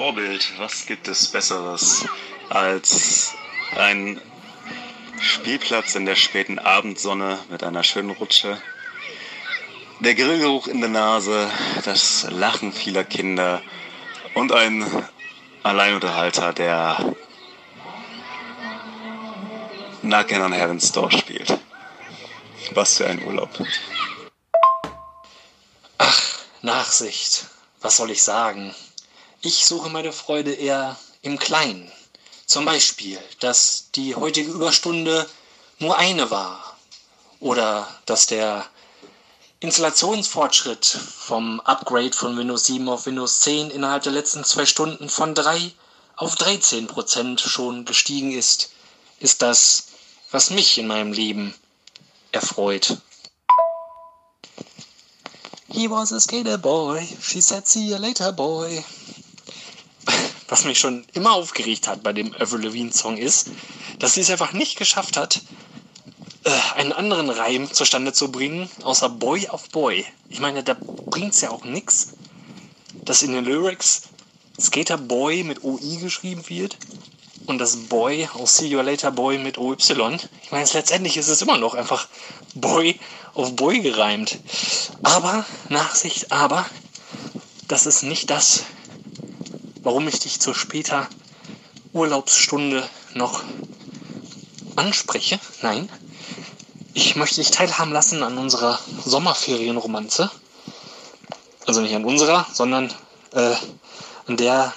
Vorbild. Was gibt es Besseres als ein Spielplatz in der späten Abendsonne mit einer schönen Rutsche? Der Grillgeruch in der Nase, das Lachen vieler Kinder und ein Alleinunterhalter, der Nacken an Heaven's Door spielt. Was für ein Urlaub. Ach, Nachsicht. Was soll ich sagen? Ich suche meine Freude eher im Kleinen. Zum Beispiel, dass die heutige Überstunde nur eine war. Oder dass der Installationsfortschritt vom Upgrade von Windows 7 auf Windows 10 innerhalb der letzten zwei Stunden von 3 auf 13 Prozent schon gestiegen ist, ist das, was mich in meinem Leben erfreut. He was a skater boy, she said see you later boy. Was mich schon immer aufgeregt hat bei dem Avril Lavigne Song ist, dass sie es einfach nicht geschafft hat, äh, einen anderen Reim zustande zu bringen, außer Boy auf Boy. Ich meine, da bringt es ja auch nichts, dass in den Lyrics Skater Boy mit OI geschrieben wird und das Boy aus See You Later Boy mit OY. Ich meine, letztendlich ist es immer noch einfach Boy auf Boy gereimt. Aber, Nachsicht, aber, das ist nicht das, warum ich dich zur später Urlaubsstunde noch anspreche. Nein, ich möchte dich teilhaben lassen an unserer Sommerferienromanze. Also nicht an unserer, sondern äh, an der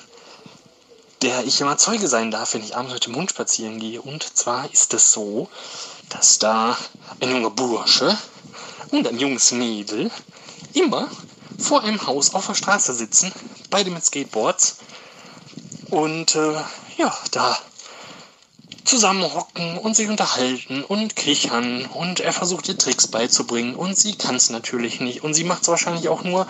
der ich immer Zeuge sein darf, wenn ich abends mit dem Hund spazieren gehe. Und zwar ist es so, dass da ein junger Bursche und ein junges Mädel immer vor einem Haus auf der Straße sitzen, beide mit Skateboards und äh, ja, da zusammenhocken und sich unterhalten und kichern und er versucht ihr Tricks beizubringen und sie kann es natürlich nicht und sie macht es wahrscheinlich auch nur,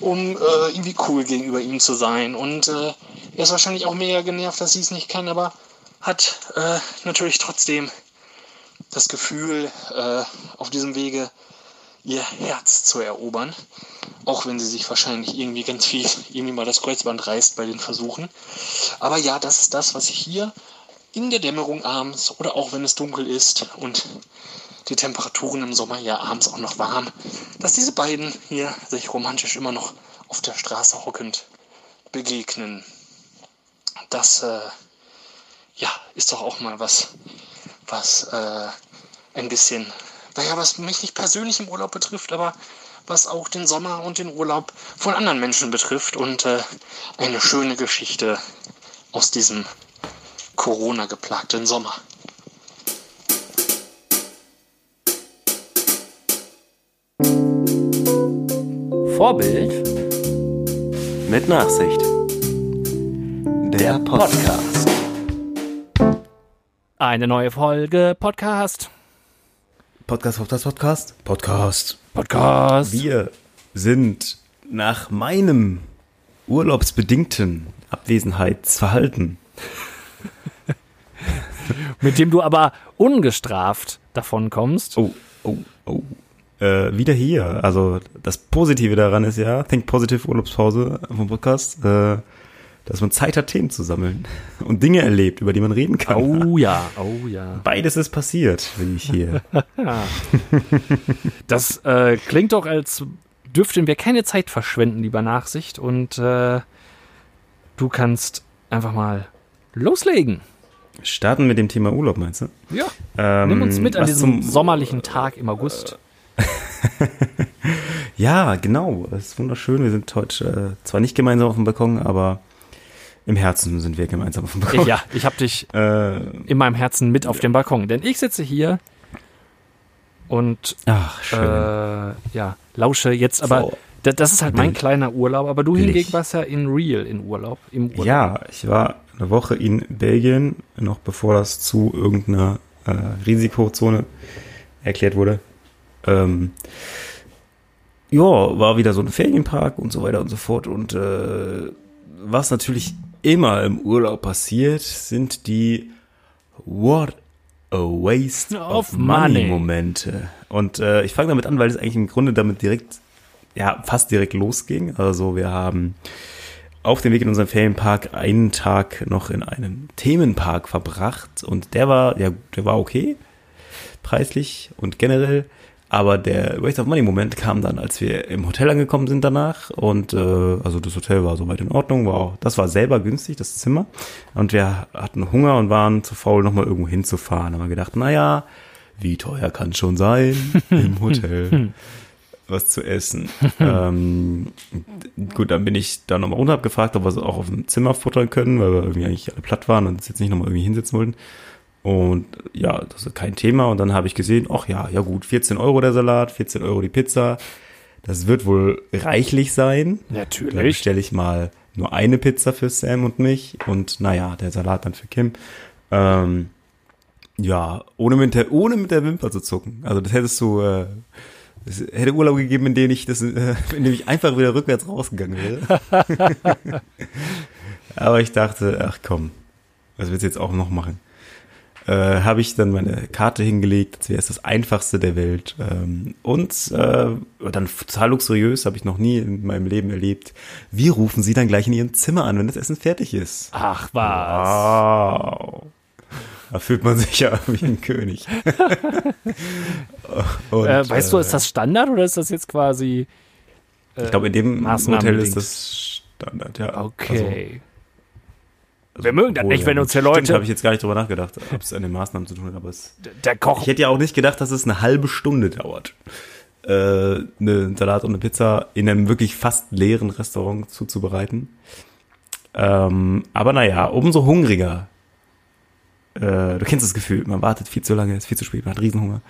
um äh, irgendwie cool gegenüber ihm zu sein und äh, er ist wahrscheinlich auch mega genervt, dass sie es nicht kann, aber hat äh, natürlich trotzdem das Gefühl, äh, auf diesem Wege ihr Herz zu erobern. Auch wenn sie sich wahrscheinlich irgendwie ganz viel, irgendwie mal das Kreuzband reißt bei den Versuchen. Aber ja, das ist das, was ich hier in der Dämmerung abends oder auch wenn es dunkel ist und die Temperaturen im Sommer ja abends auch noch warm, dass diese beiden hier sich romantisch immer noch auf der Straße hockend begegnen das äh, ja, ist doch auch mal was, was äh, ein bisschen, naja, was mich nicht persönlich im Urlaub betrifft, aber was auch den Sommer und den Urlaub von anderen Menschen betrifft und äh, eine schöne Geschichte aus diesem Corona-geplagten Sommer. Vorbild mit Nachsicht der Podcast. Eine neue Folge Podcast. Podcast, Podcast, Podcast. Podcast. Podcast. Wir sind nach meinem urlaubsbedingten Abwesenheitsverhalten. Mit dem du aber ungestraft davon kommst. Oh, oh, oh. Äh, wieder hier. Also das Positive daran ist ja, Think Positive Urlaubspause vom Podcast. Äh, dass man Zeit hat, Themen zu sammeln und Dinge erlebt, über die man reden kann. Oh ja, oh ja. Beides ist passiert, wie ich hier. das äh, klingt doch, als dürften wir keine Zeit verschwenden, lieber Nachsicht. Und äh, du kannst einfach mal loslegen. Starten mit dem Thema Urlaub, meinst du? Ja. Ähm, Nimm uns mit an diesem sommerlichen Tag im August. ja, genau. Es ist wunderschön. Wir sind heute äh, zwar nicht gemeinsam auf dem Balkon, aber im Herzen sind wir gemeinsam auf dem Balkon. Ja, ich habe dich äh, in meinem Herzen mit auf dem Balkon, denn ich sitze hier und Ach, schön. Äh, ja, lausche jetzt aber so. das ist halt mein kleiner Urlaub, aber du hingegen warst ja in Real in Urlaub, im Urlaub. Ja, ich war eine Woche in Belgien, noch bevor das zu irgendeiner äh, Risikozone erklärt wurde. Ähm, ja, war wieder so ein Ferienpark und so weiter und so fort. Und äh, was natürlich immer im Urlaub passiert, sind die What a Waste of, of Money Momente. Und äh, ich fange damit an, weil es eigentlich im Grunde damit direkt, ja, fast direkt losging. Also wir haben auf dem Weg in unseren Ferienpark einen Tag noch in einem Themenpark verbracht und der war, ja, der war okay, preislich und generell. Aber der Waste of Money Moment kam dann, als wir im Hotel angekommen sind danach und äh, also das Hotel war soweit in Ordnung, war auch, das war selber günstig, das Zimmer und wir hatten Hunger und waren zu faul, nochmal irgendwo hinzufahren. Haben wir gedacht, naja, wie teuer kann schon sein im Hotel was zu essen. ähm, gut, dann bin ich da nochmal runter, hab gefragt, ob wir es auch auf dem Zimmer futtern können, weil wir irgendwie eigentlich alle platt waren und uns jetzt nicht nochmal irgendwie hinsetzen wollten. Und ja, das ist kein Thema. Und dann habe ich gesehen, ach ja, ja gut, 14 Euro der Salat, 14 Euro die Pizza. Das wird wohl reichlich sein. Dann Natürlich. bestelle ich mal nur eine Pizza für Sam und mich und naja, der Salat dann für Kim. Ähm, ja, ohne mit, der, ohne mit der Wimper zu zucken. Also das hättest du, äh, es hätte Urlaub gegeben, in dem ich das, äh, in dem ich einfach wieder rückwärts rausgegangen wäre. Aber ich dachte, ach komm, was willst du jetzt auch noch machen? Äh, habe ich dann meine Karte hingelegt, als wäre das einfachste der Welt. Ähm, und äh, dann total luxuriös, habe ich noch nie in meinem Leben erlebt. Wir rufen sie dann gleich in ihrem Zimmer an, wenn das Essen fertig ist. Ach was. Wow. Da fühlt man sich ja wie ein König. Und, äh, weißt du, äh, ist das Standard oder ist das jetzt quasi. Äh, Ich glaube, in dem Hotel maßnahmenbedingt? ist das Standard, ja. Okay. Also, Wir mögen das nicht, wenn uns hier stimmt, Leute- habe ich jetzt gar nicht drüber nachgedacht, ob es an den Maßnahmen zu tun hat, aber es. der Koch. Ich hätte ja auch nicht gedacht, dass es eine halbe Stunde dauert, äh, eine Salat und eine Pizza in einem wirklich fast leeren Restaurant zuzubereiten. Ähm, aber naja, umso hungriger. Äh, du kennst das Gefühl, man wartet viel zu lange, ist viel zu spät, man hat Riesenhunger.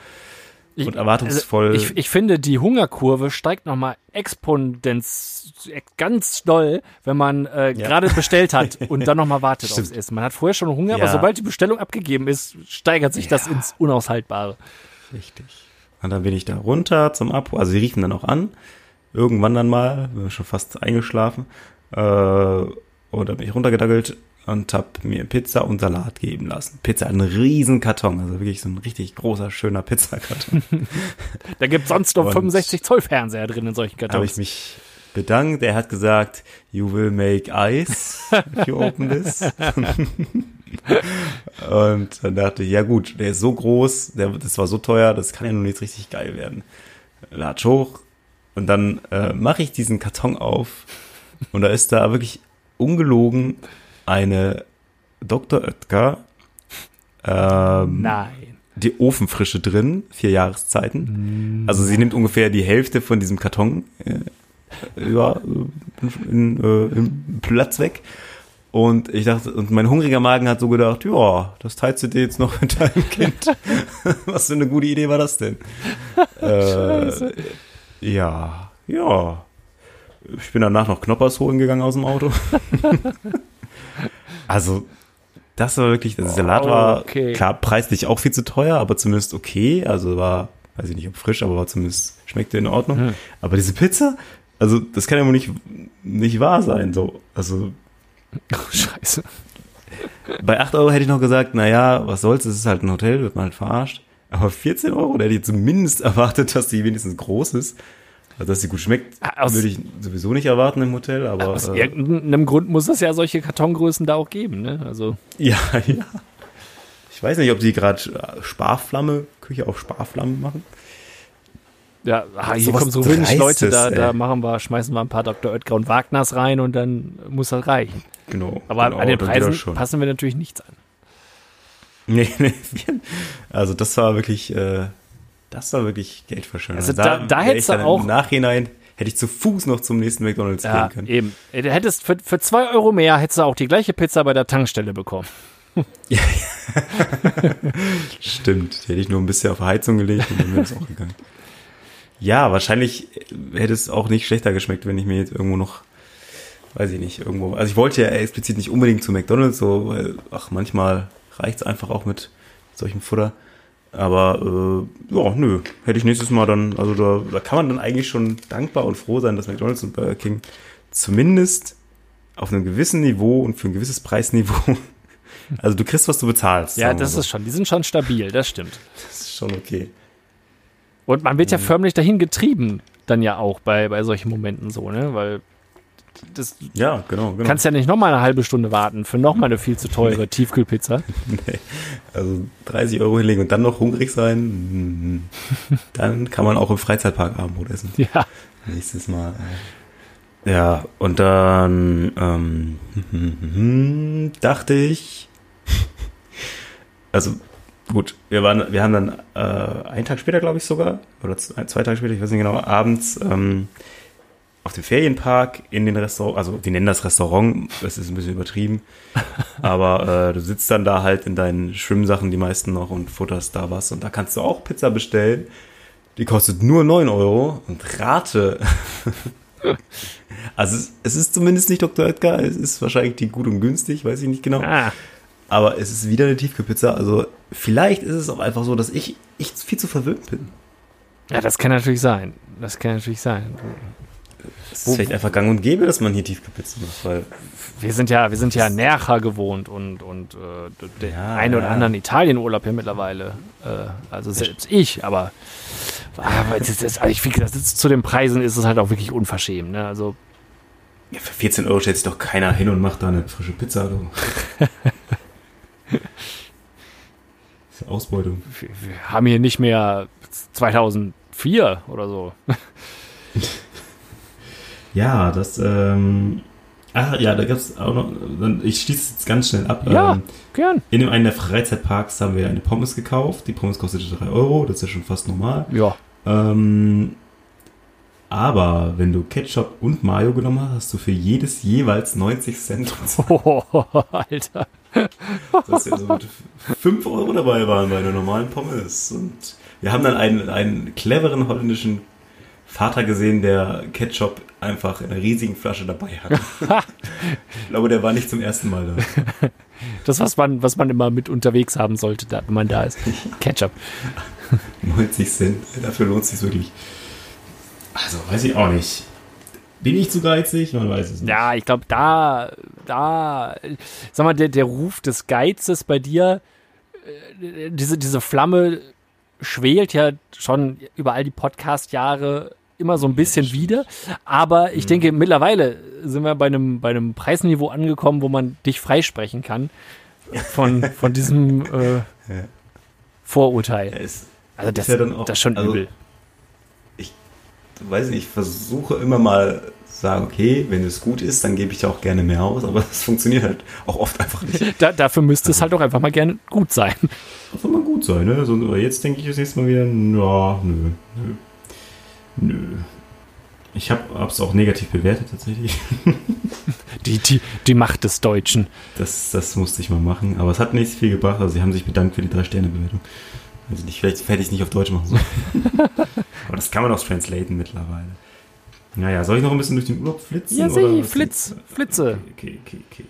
Ich- und erwartungsvoll. Ich, ich finde, die Hungerkurve steigt nochmal exponenz ganz doll, wenn man äh, Ja. gerade bestellt hat und dann nochmal wartet aufs Essen. Man hat vorher schon Hunger, aber Ja. sobald die Bestellung abgegeben ist, steigert sich das ins Unaushaltbare. Richtig. Und dann bin ich da runter zum Abholen. Also sie riefen dann auch an. Irgendwann dann mal, wir schon fast eingeschlafen. Äh, und dann bin ich runtergedackelt und hab mir Pizza und Salat geben lassen. Pizza, ein riesen Karton, also wirklich so ein richtig großer, schöner Pizzakarton. Da gibt sonst noch Und- 65 Zoll Fernseher drin in solchen Da habe Kartons. ich mich bedankt. Er hat gesagt, you will make ice if you open this. und dann dachte ich, ja gut, der ist so groß, der, das war so teuer, das kann ja nun nicht richtig geil werden. Latsch hoch und dann äh, mache ich diesen Karton auf und da ist da wirklich ungelogen eine Dr. Oetker ähm, Nein. die Ofenfrische drin, vier Jahreszeiten. Also sie nimmt ungefähr die Hälfte von diesem Karton äh, ja, in, äh, im Platz weg. Und ich dachte, und mein hungriger Magen hat so gedacht, ja, das teilst du dir jetzt noch mit deinem Kind. Was für eine gute Idee war das denn? äh, ja, ja. Ich bin danach noch Knoppers holen gegangen aus dem Auto. also, das war wirklich, der Salat war Okay. klar preislich auch viel zu teuer, aber zumindest okay. Also war, weiß ich nicht, ob frisch, aber war zumindest schmeckte in Ordnung. Hm. Aber diese Pizza, also das kann ja wohl nicht, nicht wahr sein. So, also Oh, scheiße. bei 8 Euro hätte ich noch gesagt, naja, was soll's, es ist halt ein Hotel, wird man halt verarscht. Aber 14 Euro, da hätte ich zumindest erwartet, dass die wenigstens groß ist. Also, dass sie gut schmeckt, Ah, Aus- würde ich sowieso nicht erwarten im Hotel, aber Aus äh, irgendeinem Grund muss es ja solche Kartongrößen da auch geben, ne? Also. ja, ja. Ich weiß nicht, ob sie gerade Sparflamme, Küche auf Sparflamme machen. Ja, ah, hier kommen so wenig Leute, da, da machen wir, schmeißen wir ein paar Dr. Oetker und Wagners rein und dann muss das reichen. Genau. Aber genau, an den Preisen schon. passen wir natürlich nichts an. Nee, nee. Also das war wirklich, äh, das war wirklich Geldverschwendung. Also da- da wär hättest ich du dann auch- Im Nachhinein hätte ich zu Fuß noch zum nächsten McDonalds Ja, gehen können. eben. Äh, Du hättest für, für zwei Euro mehr hättest du auch die gleiche Pizza bei der Tankstelle bekommen. Stimmt, die hätte ich nur ein bisschen auf Heizung gelegt und dann wäre es auch gegangen. Ja, wahrscheinlich hätte es auch nicht schlechter geschmeckt, wenn ich mir jetzt irgendwo noch, weiß ich nicht, irgendwo. Also ich wollte ja explizit nicht unbedingt zu McDonalds, so, weil, ach, manchmal reicht es einfach auch mit solchem Futter. Aber äh, ja, nö, hätte ich nächstes Mal dann, also da, da kann man dann eigentlich schon dankbar und froh sein, dass McDonalds und Burger King zumindest auf einem gewissen Niveau und für ein gewisses Preisniveau, also du kriegst, was du bezahlst. Ja, das so. ist schon, die sind schon stabil, das stimmt. das ist schon okay. Und man wird ja Mhm. förmlich dahin getrieben, dann ja auch bei, bei solchen Momenten so, ne? Weil das Ja, genau, genau. kannst ja nicht noch mal eine halbe Stunde warten für noch mal eine viel zu teure Tiefkühlpizza. Nee. Also 30 Euro hinlegen und dann noch hungrig sein, mm, dann kann man auch im Freizeitpark Abendbrot essen. Ja. Nächstes Mal. äh. Ja, und dann ähm, dachte ich, also gut, wir waren, wir haben dann äh, einen Tag später, glaube ich sogar, oder zwei Tage später, ich weiß nicht genau, abends ähm, auf dem Ferienpark in den Restaurant, also die nennen das Restaurant, das ist ein bisschen übertrieben, aber äh, du sitzt dann da halt in deinen Schwimmsachen, die meisten noch und futterst da was und da kannst du auch Pizza bestellen. Die kostet nur 9 Euro und rate. also es, es ist zumindest nicht Dr. Oetker, es ist wahrscheinlich die gut und günstig, weiß ich nicht genau. Ah, Aber es ist wieder eine Tiefkühlpizza. Also vielleicht ist es auch einfach so, dass ich, ich viel zu verwöhnt bin. ja, das kann natürlich sein. Das kann natürlich sein. Es ist vielleicht einfach gang und gäbe, dass man hier Tiefkühlpizza macht, weil Wir sind ja, wir sind ja Nercha gewohnt und, und äh, den Ja, einen oder ja. anderen Italienurlaub hier mittlerweile. Äh, also selbst ich, aber, aber es ist, also ich finde, das ist, zu den Preisen ist es halt auch wirklich unverschämt. Ne? Also ja, für 14 Euro stellt sich doch keiner hin und macht da eine frische Pizza. Du. das ist Ausbeutung. wir, wir haben hier nicht mehr 2004 oder so. Ja, das, ähm, ach ja, da gab's auch noch, ich schließe jetzt ganz schnell ab. Ja. Ähm, Gern. in dem einen der Freizeitparks haben wir eine Pommes gekauft. Die Pommes kostete 3 Euro, das ist ja schon fast normal. Ja. Ähm, aber wenn du Ketchup und Mayo genommen hast, hast du für jedes jeweils 90 Cent. Oh, Alter. Das ja so mit 5 Euro dabei waren bei einer normalen Pommes. Und wir haben dann einen, einen cleveren holländischen Vater gesehen, der Ketchup einfach in einer riesigen Flasche dabei hat. ich glaube, der war nicht zum ersten Mal da. Das, was man, was man immer mit unterwegs haben sollte, da, wenn man da ist. Ketchup. 90 Cent, dafür lohnt es sich wirklich. Also, weiß ich auch nicht. Bin ich zu geizig? Man weiß es nicht. Ja, ich glaube, da, da, sag mal, der, der Ruf des Geizes bei dir, äh, diese, diese Flamme schwelt ja schon über all die Podcast-Jahre immer so ein bisschen wieder. Aber ich denke, mittlerweile sind wir bei einem, bei einem Preisniveau angekommen, wo man dich freisprechen kann von, von diesem äh, Vorurteil. Es, Also das, ist ja dann auch- das ist schon also- übel. weiß nicht, ich versuche immer mal sagen, okay, wenn es gut ist, dann gebe ich auch gerne mehr aus, aber es funktioniert halt auch oft einfach nicht. Da, dafür müsste es halt auch einfach mal gerne gut sein. Das soll mal gut sein, ne? So, aber jetzt denke ich das nächste Mal wieder, ja, nö, nö, nö. Ich habe es auch negativ bewertet tatsächlich. Die, die, die Macht des Deutschen. Das, das musste ich mal machen, aber es hat nicht viel gebracht. Also sie haben sich bedankt für die drei Sterne Bewertung. Also nicht, vielleicht hätte ich es nicht auf Deutsch machen sollen. aber das kann man auch translaten mittlerweile. Naja, soll ich noch ein bisschen durch den Urlaub flitzen? Ja, oder sieh? Flitz, Flitze. Okay, okay, okay.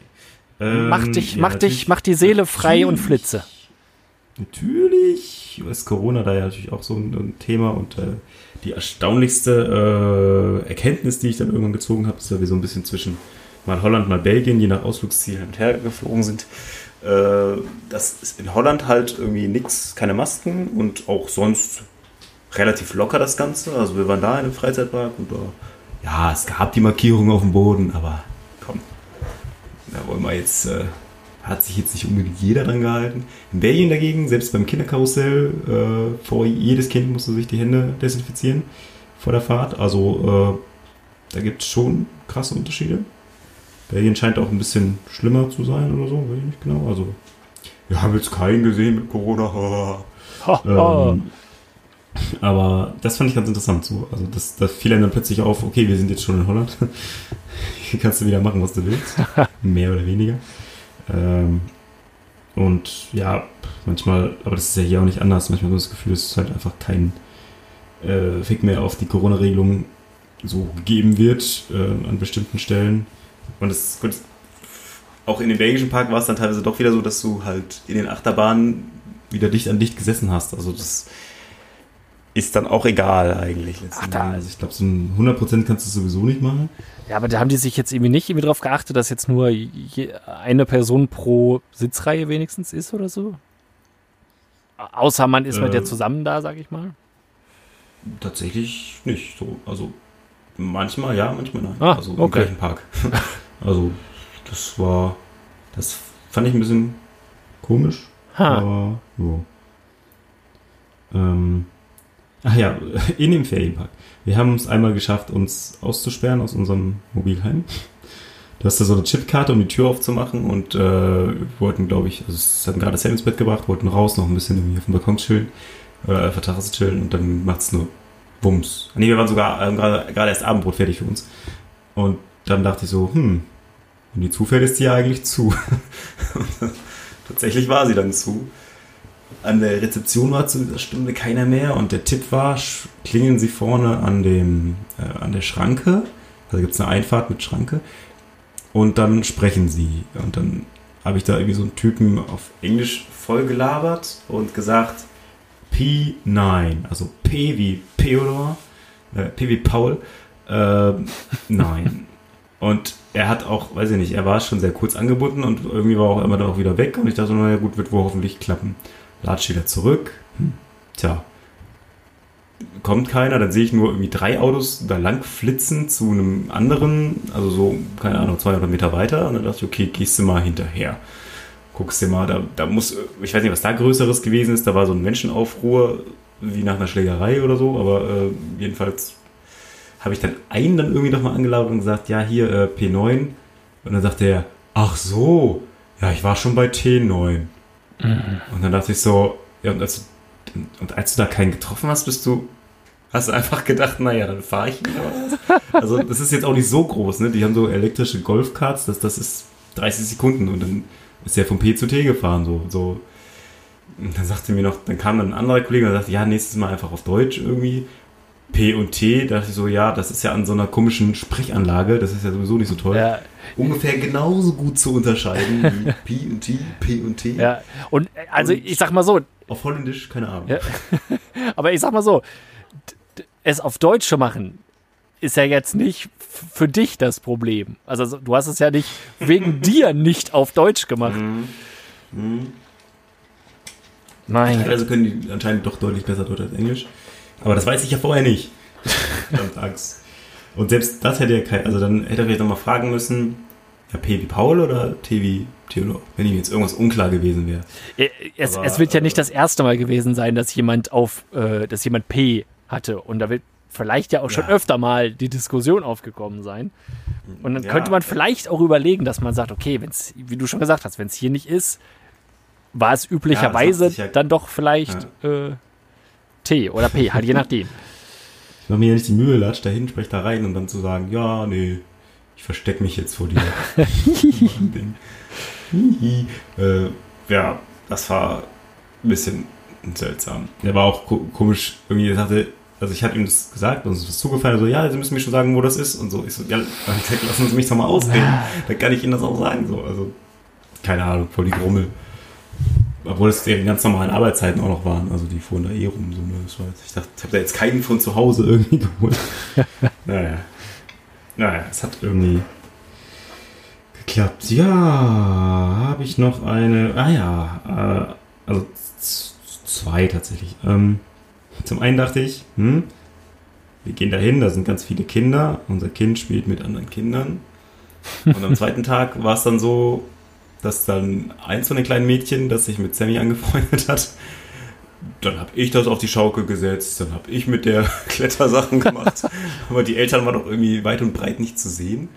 Mach Ähm, dich, ja, mach dich, mach die Seele frei und flitze. Natürlich ist Corona da ja natürlich auch so ein, ein Thema und äh, die erstaunlichste äh, Erkenntnis, die ich dann irgendwann gezogen habe, ist, dass wir so ein bisschen zwischen mal Holland, mal Belgien, je nach Ausflugsziel hin und her geflogen sind. Äh, dass in Holland halt irgendwie nichts, keine Masken und auch sonst relativ locker das Ganze. Also wir waren da in einem Freizeitpark und da, ja, es gab die Markierung auf dem Boden, aber komm, da wollen wir jetzt, äh, hat sich jetzt nicht unbedingt jeder dran gehalten. In Belgien dagegen, selbst beim Kinderkarussell, äh, vor jedes Kind musste sich die Hände desinfizieren vor der Fahrt. Also äh, da gibt es schon krasse Unterschiede. Belgien scheint auch ein bisschen schlimmer zu sein oder so, weiß ich nicht genau. Also wir haben jetzt keinen gesehen mit Corona. Ähm, aber das fand ich ganz interessant. So. Also das, das fiel einem dann plötzlich auf, okay, wir sind jetzt schon in Holland. Hier kannst du wieder machen, was du willst. Mehr oder weniger. Ähm, und ja, manchmal, aber das ist ja hier auch nicht anders. Manchmal habe ich das Gefühl, es ist halt einfach kein äh, Fick mehr auf die Corona-Regelung so gegeben wird äh, an bestimmten Stellen. Und es gut, auch in dem belgischen Park war es dann teilweise doch wieder so, dass du halt in den Achterbahnen wieder dicht an dicht gesessen hast. Also das ist dann auch egal eigentlich. Ach, da- also ich glaube, so ein 100% kannst du sowieso nicht machen. Ja, aber da haben die sich jetzt irgendwie nicht irgendwie drauf geachtet, dass jetzt nur eine Person pro Sitzreihe wenigstens ist oder so? Außer man ist mit Äh. der zusammen da, sag ich mal. Tatsächlich nicht so. Also Manchmal ja, manchmal nein. Ah, also im okay. gleichen Park. also das war, das fand ich ein bisschen komisch. Ha. Aber, jo. Ähm, ach ja, in dem Ferienpark. Wir haben es einmal geschafft, uns auszusperren aus unserem Mobilheim. Du hast da so eine Chipkarte, um die Tür aufzumachen und äh, wir wollten, glaube ich, also es hatten gerade Sam ins Bett gebracht, wollten raus, noch ein bisschen irgendwie auf dem Balkon chillen oder auf der Terrasse chillen und dann macht's nur Wumms. Nee, wir waren sogar ähm, gerade erst Abendbrot fertig für uns. Und dann dachte ich so, hm, wenn die zufällt, ist die ja eigentlich zu. Tatsächlich war sie dann zu. An der Rezeption war zu dieser Stunde keiner mehr und der Tipp war, klingeln Sie vorne an, dem, äh, an der Schranke. Also gibt es eine Einfahrt mit Schranke. Und dann sprechen Sie. Und dann habe ich da irgendwie so einen Typen auf Englisch voll gelabert und gesagt, P9, also P wie Theodor, äh, P wie Paul, äh, nein. Und er hat auch, weiß ich nicht, er war schon sehr kurz angebunden und irgendwie war auch immer dann auch wieder weg und ich dachte, naja gut, wird wohl hoffentlich klappen. Latsch wieder zurück. Hm, tja. Kommt keiner, dann sehe ich nur irgendwie drei Autos da lang flitzen zu einem anderen, also so, keine Ahnung, 200 Meter weiter. Und dann dachte ich, okay, gehst du mal hinterher. Guckst dir mal, da, da muss, ich weiß nicht, was da Größeres gewesen ist, da war so ein Menschenaufruhr, wie nach einer Schlägerei oder so, aber äh, jedenfalls habe ich dann einen dann irgendwie nochmal angelabert und gesagt, ja, hier äh, P9. Und dann sagte er, ach so, ja, ich war schon bei T9. Und dann dachte ich so, ja, und als, du, und als du da keinen getroffen hast, bist du, hast du einfach gedacht, naja, dann fahre ich wieder. Also das ist jetzt auch nicht so groß, ne? Die haben so elektrische Golfkarts, das, das ist 30 Sekunden und dann ist er vom P zu T gefahren, so, so. Und dann sagte mir noch, dann kam dann ein anderer Kollege und sagte, ja, nächstes Mal einfach auf Deutsch irgendwie. P und T, da dachte ich so, ja, das ist ja an so einer komischen Sprechanlage, das ist ja sowieso nicht so toll. Ja, Ungefähr genauso gut zu unterscheiden wie P und T, P und T. ja. Und also Und- ich sag mal so, Auf Holländisch, keine Ahnung. Ja. aber ich sag mal so, es auf Deutsch zu machen, ist ja jetzt nicht für dich das Problem. Also so- du hast es ja nicht wegen dir nicht auf Deutsch gemacht. Mein Gott. Also können die anscheinend doch deutlich besser Deutsch als Englisch. Aber das weiß ich ja vorher nicht. Verdammt Angst. Und selbst das hätte er kein, also dann hätte er vielleicht nochmal fragen müssen, ja, P wie Paul oder T wie Theodor? Wenn ihm jetzt irgendwas unklar gewesen wäre. Es, Aber, es wird ja nicht äh, das erste Mal gewesen sein, dass jemand auf, äh, dass jemand P hatte. Und da wird vielleicht ja auch schon Ja. öfter mal die Diskussion aufgekommen sein. Und dann Ja. könnte man vielleicht auch überlegen, dass man sagt, okay, wenn es, wie du schon gesagt hast, wenn es hier nicht ist, war es üblicherweise ja- dann doch vielleicht äh, T oder P, halt je nachdem. Ich mache mir ja nicht die Mühe, latsch dahin, sprech da rein und dann zu sagen, ja, nee, ich verstecke mich jetzt vor dir. Äh, ja, das war ein bisschen seltsam. Der war auch ko komisch, irgendwie sagte, also ich hatte ihm das gesagt, uns ist das zugefallen, so, ja, Sie müssen mir schon sagen, wo das ist und so. Ich so, ja, gesagt, lassen Sie mich doch mal ausreden. Dann kann ich Ihnen das auch sagen, so, also, keine Ahnung, voll die Grummel. Obwohl es eben ganz normalen Arbeitszeiten auch noch waren, also die fuhren da eh rum, so, ne, ich dachte, ich habe da jetzt keinen von zu Hause irgendwie geholt. naja. Naja, es hat irgendwie geklappt. Ja, habe ich noch eine. Ah ja, äh, also zwei tatsächlich. Ähm, zum einen dachte ich, hm, wir gehen dahin, da sind ganz viele Kinder. Unser Kind spielt mit anderen Kindern. Und am zweiten Tag war es dann so, dass dann eins von den kleinen Mädchen, das sich mit Sammy angefreundet hat, dann habe ich das auf die Schaukel gesetzt, dann habe ich mit der Klettersachen gemacht. Aber die Eltern waren doch irgendwie weit und breit nicht zu sehen.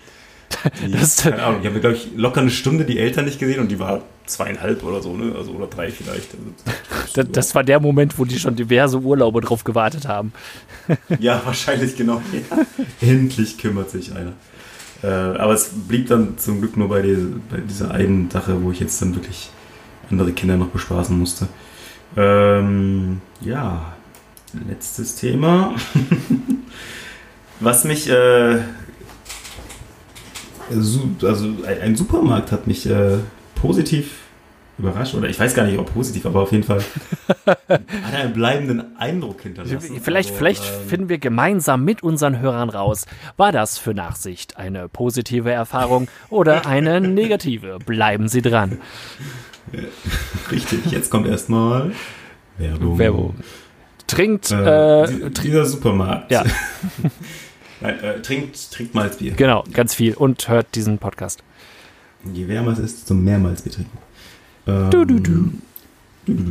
Die, Das- keine Ahnung, ich habe, glaube ich, locker eine Stunde die Eltern nicht gesehen und die war zweieinhalb oder so, ne? Also oder drei vielleicht. Also, Das, das war der Moment, wo die schon diverse Urlaube drauf gewartet haben. Ja, wahrscheinlich genau. Ja. Endlich kümmert sich einer. Äh, aber es blieb dann zum Glück nur bei, die, bei dieser einen Sache, wo ich jetzt dann wirklich andere Kinder noch bespaßen musste. Ähm, ja, letztes Thema. Was mich, äh, also ein, ein Supermarkt hat mich äh, positiv überrascht, oder ich weiß gar nicht, ob positiv, aber auf jeden Fall hat er einen bleibenden Eindruck hinterlassen. Vielleicht, Also, vielleicht ähm, finden wir gemeinsam mit unseren Hörern raus, war das für Nachsicht eine positive Erfahrung oder eine negative? Bleiben Sie dran. Richtig, jetzt kommt erstmal Werbung. Werbung. Trinkt, Äh, äh, die- dieser Supermarkt. ja. Nein, äh, trinkt, trinkt Malzbier. Genau, ganz viel. Und hört diesen Podcast. Je wärmer es ist, desto mehr Malzbier trinken. Ähm, Du, du, du. du, du,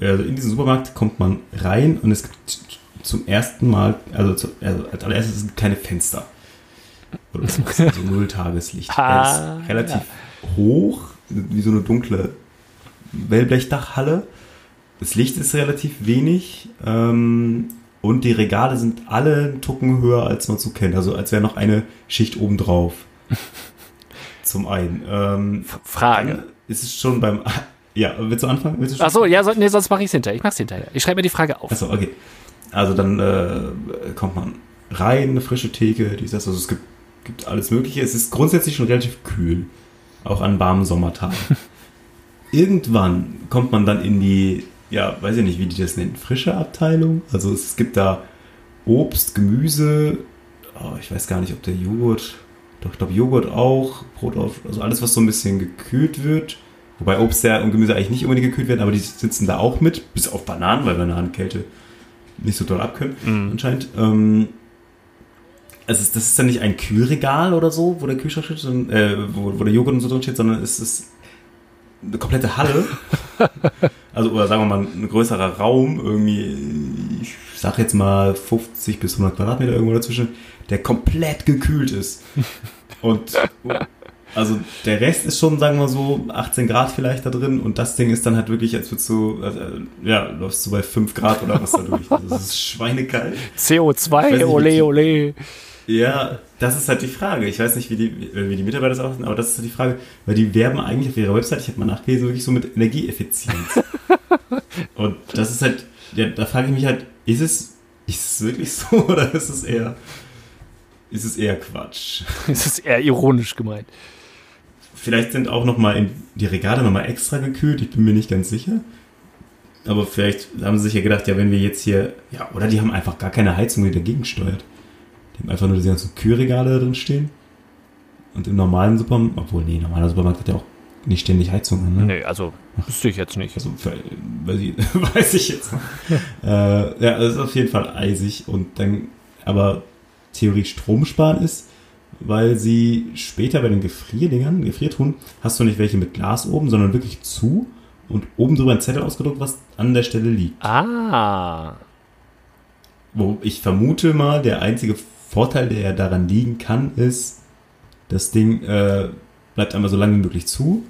du. Also in diesen Supermarkt kommt man rein und es gibt zum ersten Mal, also, zu, also als allererstes es gibt keine Fenster. Oder sowas, also null Tageslicht. Ah, er ist relativ hoch, wie so eine dunkle Wellblechdachhalle. Das Licht ist relativ wenig ähm, und die Regale sind alle einen Tucken höher, als man so kennt. Also als wäre noch eine Schicht obendrauf. Zum einen. Ähm, Frage. dann ist es schon beim. Ja, willst du anfangen? Willst du? Achso, ja, so, nee, sonst mache ich es hinterher. Ich mach's hinterher. Ich schreibe mir die Frage auf. Achso, okay. Also dann äh, kommt man rein, eine frische Theke, dies, das. Also es gibt, gibt alles Mögliche. Es ist grundsätzlich schon relativ kühl. Auch an warmen Sommertagen. Irgendwann kommt man dann in die, ja, weiß ich nicht, wie die das nennen, frische Abteilung. Also es gibt da Obst, Gemüse, oh, ich weiß gar nicht, ob der Joghurt, doch ich glaube Joghurt auch, Brot auf, also alles, was so ein bisschen gekühlt wird. Wobei Obst ja und Gemüse eigentlich nicht unbedingt gekühlt werden, aber die sitzen da auch mit, bis auf Bananen, weil Handkälte nicht so doll abkönnen, anscheinend. Ähm, also das ist dann nicht ein Kühlregal oder so, wo der Kühlschrank steht, sondern, äh, wo, wo der Joghurt und so drin steht, sondern es ist eine komplette Halle. also, oder sagen wir mal, ein größerer Raum, irgendwie, sag jetzt mal 50 bis 100 Quadratmeter irgendwo dazwischen, der komplett gekühlt ist. Und also der Rest ist schon, sagen wir so, 18 Grad vielleicht da drin und das Ding ist dann halt wirklich, als würdest du, also, ja, läufst du bei 5 Grad oder was da durch. Das ist schweinekalt. weiß CO2, nicht, ole, ole. Ja, das ist halt die Frage. Ich weiß nicht, wie die, äh, wie die Mitarbeiter das aussehen, aber das ist halt die Frage, weil die werben eigentlich auf ihrer Website, ich habe mal nachgelesen, wirklich so mit Energieeffizienz. Und das ist halt, ja, da frage ich mich halt, ist es, ist es wirklich so oder ist es eher, ist es eher Quatsch? Ist eher ironisch gemeint. Vielleicht sind auch nochmal die Regale nochmal extra gekühlt, ich bin mir nicht ganz sicher. Aber vielleicht haben sie sich ja gedacht, ja, wenn wir jetzt hier, ja, oder die haben einfach gar keine Heizung, die dagegen steuert. Die haben einfach nur diese ganzen Kühlregale da drin stehen. Und im normalen Supermarkt, obwohl, nee, normaler Supermarkt hat ja auch nicht ständig Heizung an, ne? Nee, also wüsste ich jetzt nicht. Also, weiß ich, weiß ich jetzt. äh, ja, es ist auf jeden Fall eisig und dann, aber Theorie Strom sparen ist, weil sie später bei den Gefrierdingern, Gefriertruhen, hast du nicht welche mit Glas oben, sondern wirklich zu und oben drüber ein Zettel ausgedruckt, was an der Stelle liegt. Ah, Wo ich vermute mal, der einzige Vorteil, der ja daran liegen kann, ist, das Ding äh, bleibt einmal so lange wie möglich zu.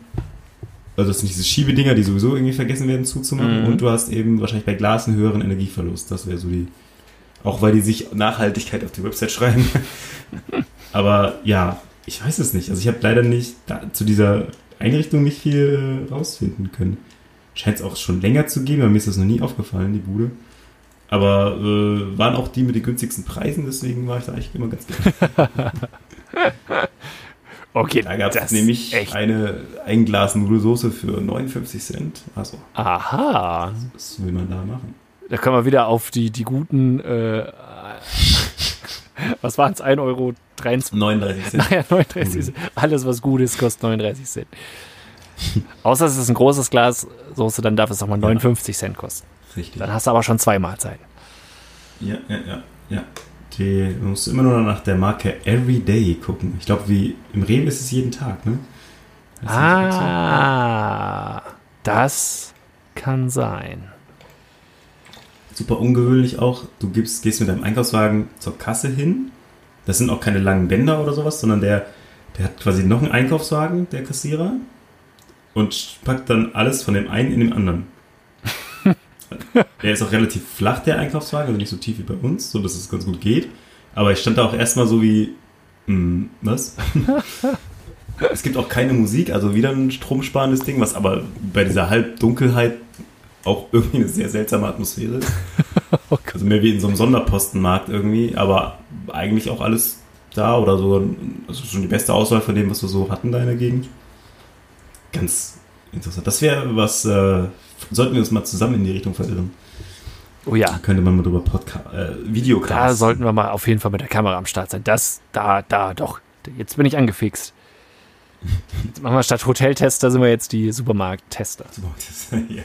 Also das sind diese Schiebedinger, die sowieso irgendwie vergessen werden zuzumachen. Mhm. Und du hast eben wahrscheinlich bei Glas einen höheren Energieverlust. Das wäre so die. Auch weil die sich Nachhaltigkeit auf die Website schreiben. Aber ja, ich weiß es nicht. Also ich habe leider nicht da, zu dieser Einrichtung nicht viel äh, rausfinden können. Scheint es auch schon länger zu geben, aber mir ist das noch nie aufgefallen, die Bude. Aber äh, waren auch die mit den günstigsten Preisen, deswegen war ich da eigentlich immer ganz gerne. okay. Da gab es nämlich Echt. eine ein Glas Nudelsoße für 59 Cent. Also, Aha. was will man da machen? Da können wir wieder auf die, die guten, äh, was waren es, 1,23 Euro? 39 Cent. Naja, 39 Cent. Alles, was gut ist, kostet 39 Cent. Außer es ist ein großes Glas Soße, dann darf es auch mal 59 Cent kosten. Richtig. Dann hast du aber schon zwei Mahlzeiten. Ja, ja, ja. ja. Die, man muss immer nur nach der Marke Everyday gucken. Ich glaube, wie im Rewe ist es jeden Tag, ne? Das. Ah, das kann sein. Super ungewöhnlich auch. Du gibst, gehst mit deinem Einkaufswagen zur Kasse hin. Das sind auch keine langen Bänder oder sowas, sondern der, der hat quasi noch einen Einkaufswagen, der Kassierer, und packt dann alles von dem einen in den anderen. der ist auch relativ flach, der Einkaufswagen, also nicht so tief wie bei uns, so dass es ganz gut geht. Aber ich stand da auch erstmal so wie, hm, was? es gibt auch keine Musik, also wieder ein stromsparendes Ding, was aber bei dieser Halbdunkelheit auch irgendwie eine sehr seltsame Atmosphäre ist. Also mehr wie in so einem Sonderpostenmarkt irgendwie, aber eigentlich auch alles da oder so. Also schon die beste Auswahl von dem, was wir so hatten da in der Gegend. Ganz interessant. Das wäre was, äh, sollten wir uns mal zusammen in die Richtung verirren. Oh ja, Könnte man mal drüber Podcast, äh, Videocast. da sollten wir mal auf jeden Fall mit der Kamera am Start sein. Das, da, da, doch. Jetzt bin ich angefixt. Jetzt machen wir statt Hoteltester sind wir jetzt die Supermarkttester. ja.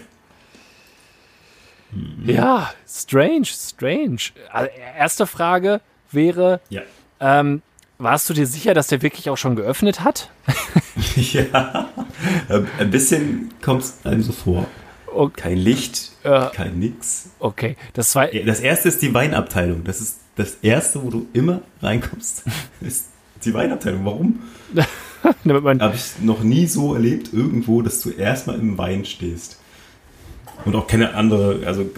Ja, strange, strange. Also, erste Frage wäre, ja. Ähm, warst du dir sicher, dass der wirklich auch schon geöffnet hat? ja, ein bisschen kommt es einem so vor. Okay. Kein Licht, Ja. kein Nix. Okay, das war. Ja, Das erste ist die Weinabteilung. Das ist das erste, wo du immer reinkommst. Ist die Weinabteilung. Warum? Habe ich noch nie so erlebt, irgendwo, dass du erstmal im Wein stehst. Und auch keine andere, also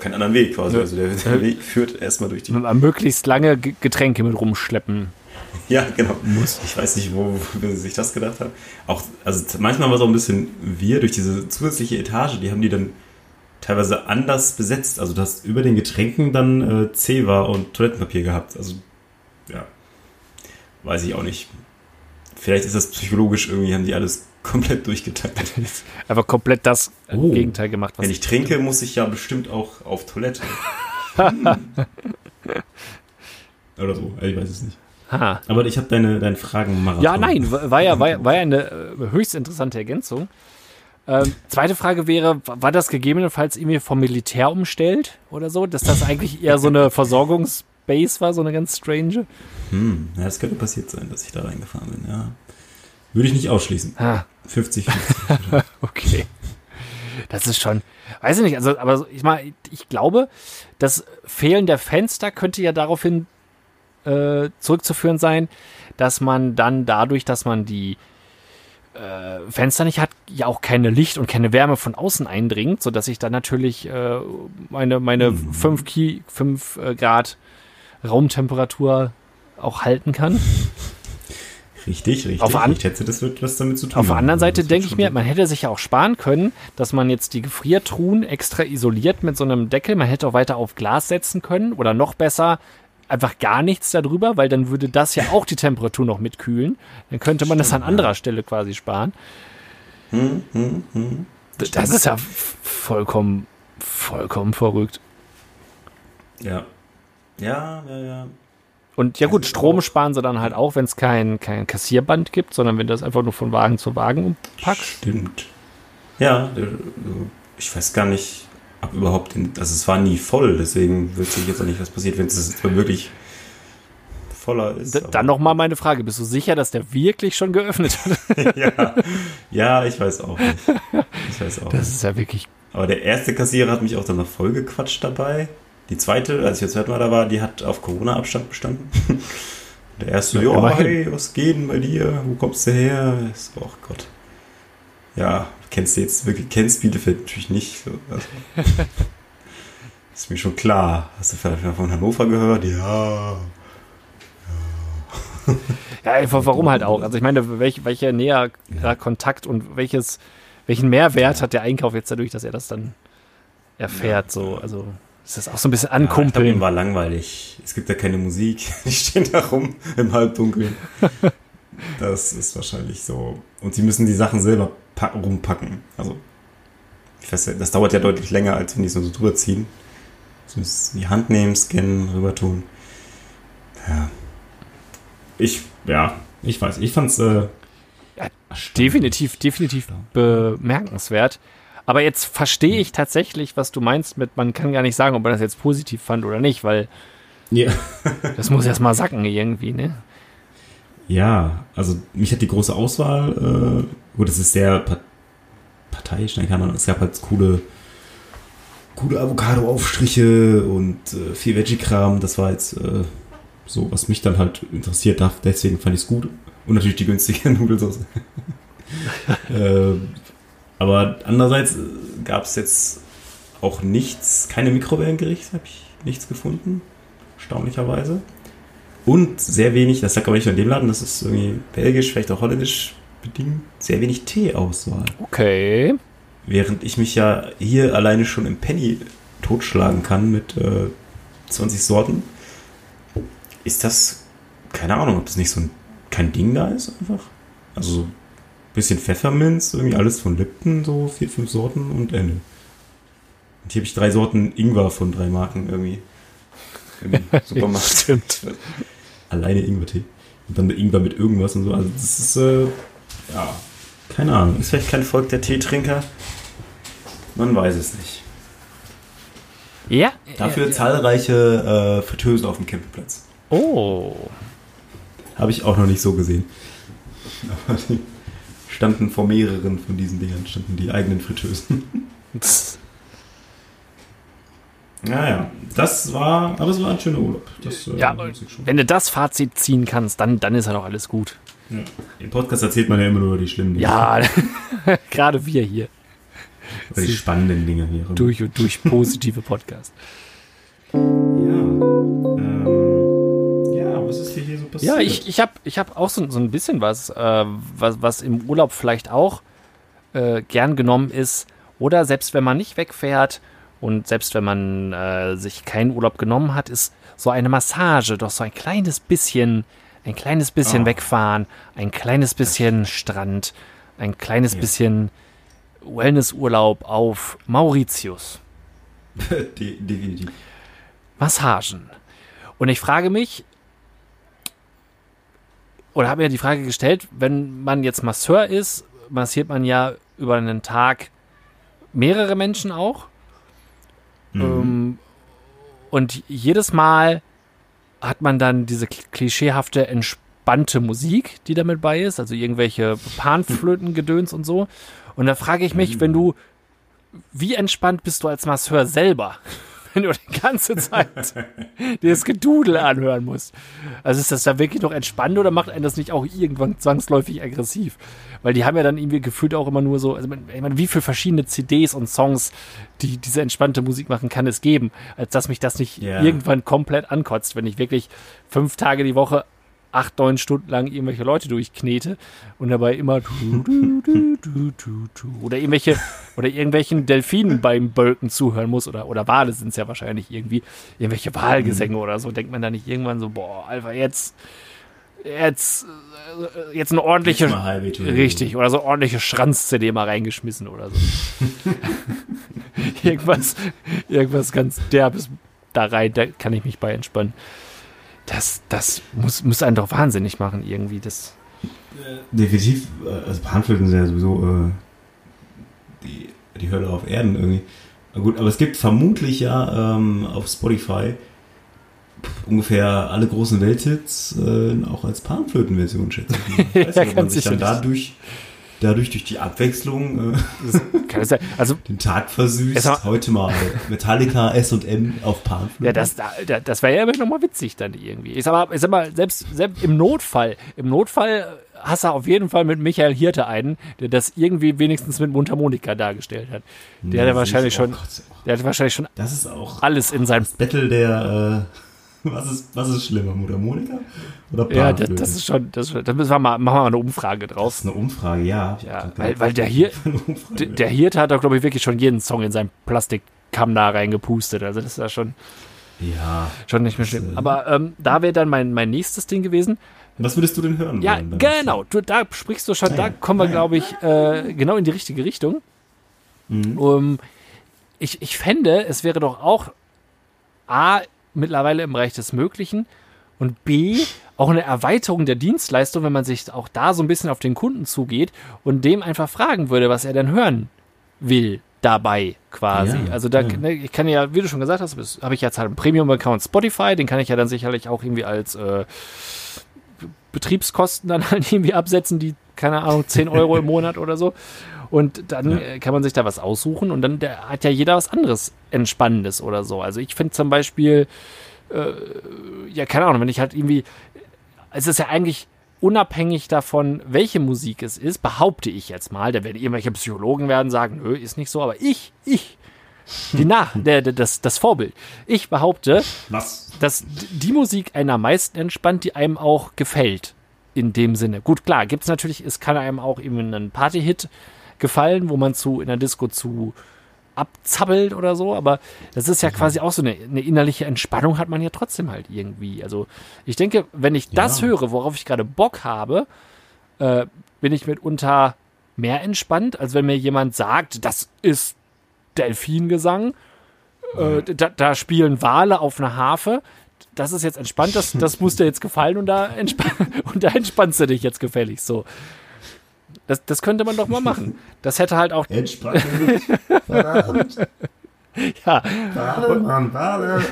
keinen anderen Weg quasi. Also der, der Weg führt erstmal durch die. man möglichst lange Ge- Getränke mit rumschleppen. Ja, genau. Ich weiß nicht, wo, wo sie sich das gedacht haben. Auch, also manchmal war es auch ein bisschen wir durch diese zusätzliche Etage, die haben die dann teilweise anders besetzt. Also du hast über den Getränken dann äh, Zewa und Toilettenpapier gehabt. Also, ja. Weiß ich auch nicht. Vielleicht ist das psychologisch irgendwie, haben die alles komplett durchgetaktet. Einfach komplett das Oh. Gegenteil gemacht. Was Wenn ich trinke, muss ich ja bestimmt auch auf Toilette. Hm. Oder so, ich weiß es nicht. Ha. Aber ich habe deine, deine Fragen Marathon. Ja, nein, war ja, war, ja- war ja eine äh, höchst interessante Ergänzung. Ähm, zweite Frage wäre, war das gegebenenfalls irgendwie vom Militär umstellt oder so, dass das eigentlich eher so eine Versorgungsbase war, so eine ganz strange? Hm, ja, das könnte passiert sein, dass ich da reingefahren bin, ja. Würde ich nicht ausschließen. Ah, 50, 50. okay. Das ist schon, weiß ich nicht, also, aber ich mal, ich glaube, das Fehlen der Fenster könnte ja daraufhin äh, zurückzuführen sein, dass man dann dadurch, dass man die äh, Fenster nicht hat, ja auch keine Licht und keine Wärme von außen eindringt, sodass ich dann natürlich äh, meine, meine 5 Ki 5 äh, Grad Raumtemperatur auch halten kann. richtig, richtig. Auf an- ich schätze, das wird was damit zu tun Auf der anderen Seite denke ich mir, man hätte sich ja auch sparen können, dass man jetzt die Gefriertruhen extra isoliert mit so einem Deckel. Man hätte auch weiter auf Glas setzen können oder noch besser einfach gar nichts darüber, weil dann würde das ja auch die Temperatur noch mitkühlen. Dann könnte man das an anderer Stelle quasi sparen. Hm, hm, hm. D- Das ist ja vollkommen, vollkommen verrückt. Ja. Ja, ja, ja. Und ja gut, Das Strom sparen sie dann halt auch, wenn es kein, kein Kassierband gibt, sondern wenn das einfach nur von Wagen zu Wagen umpackt. Stimmt. Ja, also, ich weiß gar nicht, ob überhaupt, den, also es war nie voll, deswegen wüsste ich jetzt auch nicht, was passiert, wenn es jetzt wirklich voller ist. D dann nochmal meine Frage, bist du sicher, dass der wirklich schon geöffnet hat? ja. ja, ich weiß auch nicht. Ich weiß auch Das nicht. ist ja wirklich Aber der erste Kassierer hat mich auch dann noch voll gequatscht dabei. Die zweite, als ich das zweite Mal da war, die hat auf Corona-Abstand bestanden. Der erste, Ja, hey, was geht denn bei dir? Wo kommst du her? Ich so, oh Gott. Ja, kennst du jetzt wirklich, kennst Bielefeld natürlich nicht. So, also. Ist mir schon klar. Hast du vielleicht mal von Hannover gehört? Ja. Ja, einfach warum halt auch? Also ich meine, welch, welcher näher Kontakt und welches, welchen Mehrwert hat der Einkauf jetzt dadurch, dass er das dann erfährt? So, also ist das auch so ein bisschen Ja, ich ankumpeln. war langweilig. Es gibt ja keine Musik. Die stehen da rum im Halbdunkeln. Das ist wahrscheinlich so. Und sie müssen die Sachen selber rumpacken. Also, ich weiß, ja, das dauert ja deutlich länger, als wenn die es nur so drüber ziehen. Sie müssen die Hand nehmen, scannen, rüber tun. Ja. Ich, ja, ich weiß. Ich fand's, äh, Ja, definitiv, definitiv bemerkenswert. Aber jetzt verstehe ich tatsächlich, was du meinst mit, man kann gar nicht sagen, ob man das jetzt positiv fand oder nicht, weil Ja. das muss erst mal sacken irgendwie, ne? Ja, also mich hat die große Auswahl, äh, gut, es ist sehr pa- parteiisch, dann kann man, es gab halt coole, coole Avocado-Aufstriche und äh, viel Veggie-Kram, das war jetzt äh, so, was mich dann halt interessiert hat, deswegen fand ich es gut. Und natürlich die günstige Nudelsauce. äh, aber andererseits gab es jetzt auch nichts, keine Mikrowellengerichte, habe ich nichts gefunden, erstaunlicherweise. Und sehr wenig, das sagt aber nicht nur in dem Laden, das ist irgendwie belgisch, vielleicht auch holländisch bedingt, sehr wenig Teeauswahl. Okay. Während ich mich ja hier alleine schon im Penny totschlagen kann mit äh, 20 Sorten, ist das, keine Ahnung, ob das nicht so ein, kein Ding da ist einfach. Also so ein bisschen Pfefferminz, irgendwie alles von Lipton, so vier, fünf Sorten und Ende. Und hier habe ich drei Sorten Ingwer von drei Marken irgendwie. Im Supermarkt. Stimmt. Alleine Ingwertee. Und dann Ingwer mit irgendwas und so. Also das ist, äh, ja, keine Ahnung. Ist vielleicht kein Volk der Teetrinker. Man weiß es nicht. Ja. Dafür ja, zahlreiche äh, Fritteusen auf dem Campingplatz. Oh. Habe ich auch noch nicht so gesehen. Aber die standen vor mehreren von diesen Dingern, standen die eigenen Fritteusen. Naja, das war, aber es war ein schöner Urlaub. Das, äh, Ja, wenn du das Fazit ziehen kannst, dann, dann ist ja doch alles gut. ja. Im Podcast erzählt man ja immer nur die schlimmen Dinge. Ja, gerade wir hier. Oder die spannenden Dinge hier. Durch und durch positive Podcast. Ja. Ähm, ja, was ist dir hier so passiert? Ja, ich, ich habe ich hab auch so, so ein bisschen was, äh, was, was im Urlaub vielleicht auch äh, gern genommen ist. Oder selbst wenn man nicht wegfährt und selbst wenn man äh, sich keinen Urlaub genommen hat, ist so eine Massage, doch so ein kleines bisschen, ein kleines bisschen Oh. wegfahren, ein kleines bisschen Strand, ein kleines Ja. bisschen Wellnessurlaub auf Mauritius. De definitiv. Massagen. Und ich frage mich, oder habe mir die Frage gestellt, wenn man jetzt Masseur ist, massiert man ja über einen Tag mehrere Menschen auch. Mhm. Ähm, und jedes Mal hat man dann diese kl- klischeehafte, entspannte Musik, die damit bei ist, also irgendwelche Panflötengedöns und so. Und da frage ich mich, wenn du, wie entspannt bist du als Masseur selber? Wenn du die ganze Zeit dir das Gedudel anhören musst. Also ist das da wirklich noch entspannt oder macht einen das nicht auch irgendwann zwangsläufig aggressiv? Weil die haben ja dann irgendwie gefühlt auch immer nur so, also ich meine, wie viele verschiedene CDs und Songs, die diese entspannte Musik machen, kann es geben, als dass mich das nicht Ja. irgendwann komplett ankotzt, wenn ich wirklich fünf Tage die Woche acht, neun Stunden lang irgendwelche Leute durchknete und dabei immer oder irgendwelche oder irgendwelchen Delfinen beim Bölken zuhören muss oder oder Wale sind es ja wahrscheinlich irgendwie irgendwelche Wahlgesänge oder so denkt man da nicht irgendwann so boah Alter jetzt jetzt äh, jetzt eine ordentliche richtig oder so ordentliche Schranz-CD mal reingeschmissen oder so. Irgendwas irgendwas ganz derbes da rein da kann ich mich bei entspannen das, das muss, muss einen doch wahnsinnig machen, irgendwie. Das, Definitiv, äh, also Panflöten sind ja sowieso äh, die, die Hölle auf Erden irgendwie. Gut, aber es gibt vermutlich ja ähm, auf Spotify ungefähr alle großen Welthits äh, auch als Panflötenversion, schätze ich. Weiß Ja, nicht, ob man sich dann dadurch, dadurch durch die Abwechslung äh, ja, also, den Tag versüßt. Mal- Heute mal Metallica S&M auf Panflöten. ja, das, da- das wäre ja aber nochmal witzig dann irgendwie. Ich sag mal, ich sag mal selbst, selbst im Notfall, im Notfall hast du auf jeden Fall mit Michael Hirte einen, der das irgendwie wenigstens mit Mundharmonika dargestellt hat. Der hat ja wahrscheinlich ist- schon, oh Gott, der hat wahrscheinlich schon Das ist auch alles in seinem Battle der. Äh, was, ist, was ist schlimmer, Mundharmonika oder Panflöte? Ja, das, das ist schon, das, da müssen wir mal, machen wir mal eine Umfrage Das draus. ist eine Umfrage, ja. Ja, weil, weil der Umfrage. der, der Hirte hat doch, glaube ich, wirklich schon jeden Song in seinem Plastikkamm da reingepustet. Also das ist ja schon, ja. schon nicht mehr schlimm. Aber ähm, da wäre dann mein, mein nächstes Ding gewesen. Was würdest du denn hören Ja, wollen? genau. Du, da sprichst du schon, Ah, da kommen wir, glaube ich, äh, genau in die richtige Richtung. Mhm. Um, ich, ich fände, es wäre doch auch A, mittlerweile im Bereich des Möglichen und B, auch eine Erweiterung der Dienstleistung, wenn man sich auch da so ein bisschen auf den Kunden zugeht und dem einfach fragen würde, was er denn hören will dabei quasi. Ja, also da, ja. ne, ich kann ja, wie du schon gesagt hast, habe ich jetzt halt einen Premium-Account Spotify, den kann ich ja dann sicherlich auch irgendwie als äh, Betriebskosten dann halt irgendwie absetzen, die, keine Ahnung, 10 Euro im Monat oder so. Und dann Ja. äh, kann man sich da was aussuchen und dann der, hat ja jeder was anderes Entspannendes oder so. Also ich finde zum Beispiel, äh, ja, keine Ahnung, wenn ich halt irgendwie, es ist ja eigentlich unabhängig davon, welche Musik es ist, behaupte ich jetzt mal, da werden irgendwelche Psychologen werden sagen, nö, ist nicht so, aber ich, ich, die Nach, der, der, das, das Vorbild. Ich behaupte, Was? dass die Musik einen am meisten entspannt, die einem auch gefällt. In dem Sinne. Gut, klar, gibt es natürlich, es kann einem auch eben ein Party-Hit gefallen, wo man zu in der Disco zu abzappelt oder so, aber das ist ja quasi auch so eine, eine innerliche Entspannung hat man ja trotzdem halt irgendwie. Also ich denke, wenn ich das Ja. höre, worauf ich gerade Bock habe, äh, bin ich mitunter mehr entspannt, als wenn mir jemand sagt, das ist Delfingesang, äh, da, da spielen Wale auf einer Harfe. Das ist jetzt entspannt, das, das muss dir jetzt gefallen und da, entspann und da entspannst du dich jetzt gefällig so. Das, das könnte man doch mal machen. Das hätte halt auch, Entspannt. Verdammt. ja, Warte, Mann, warte.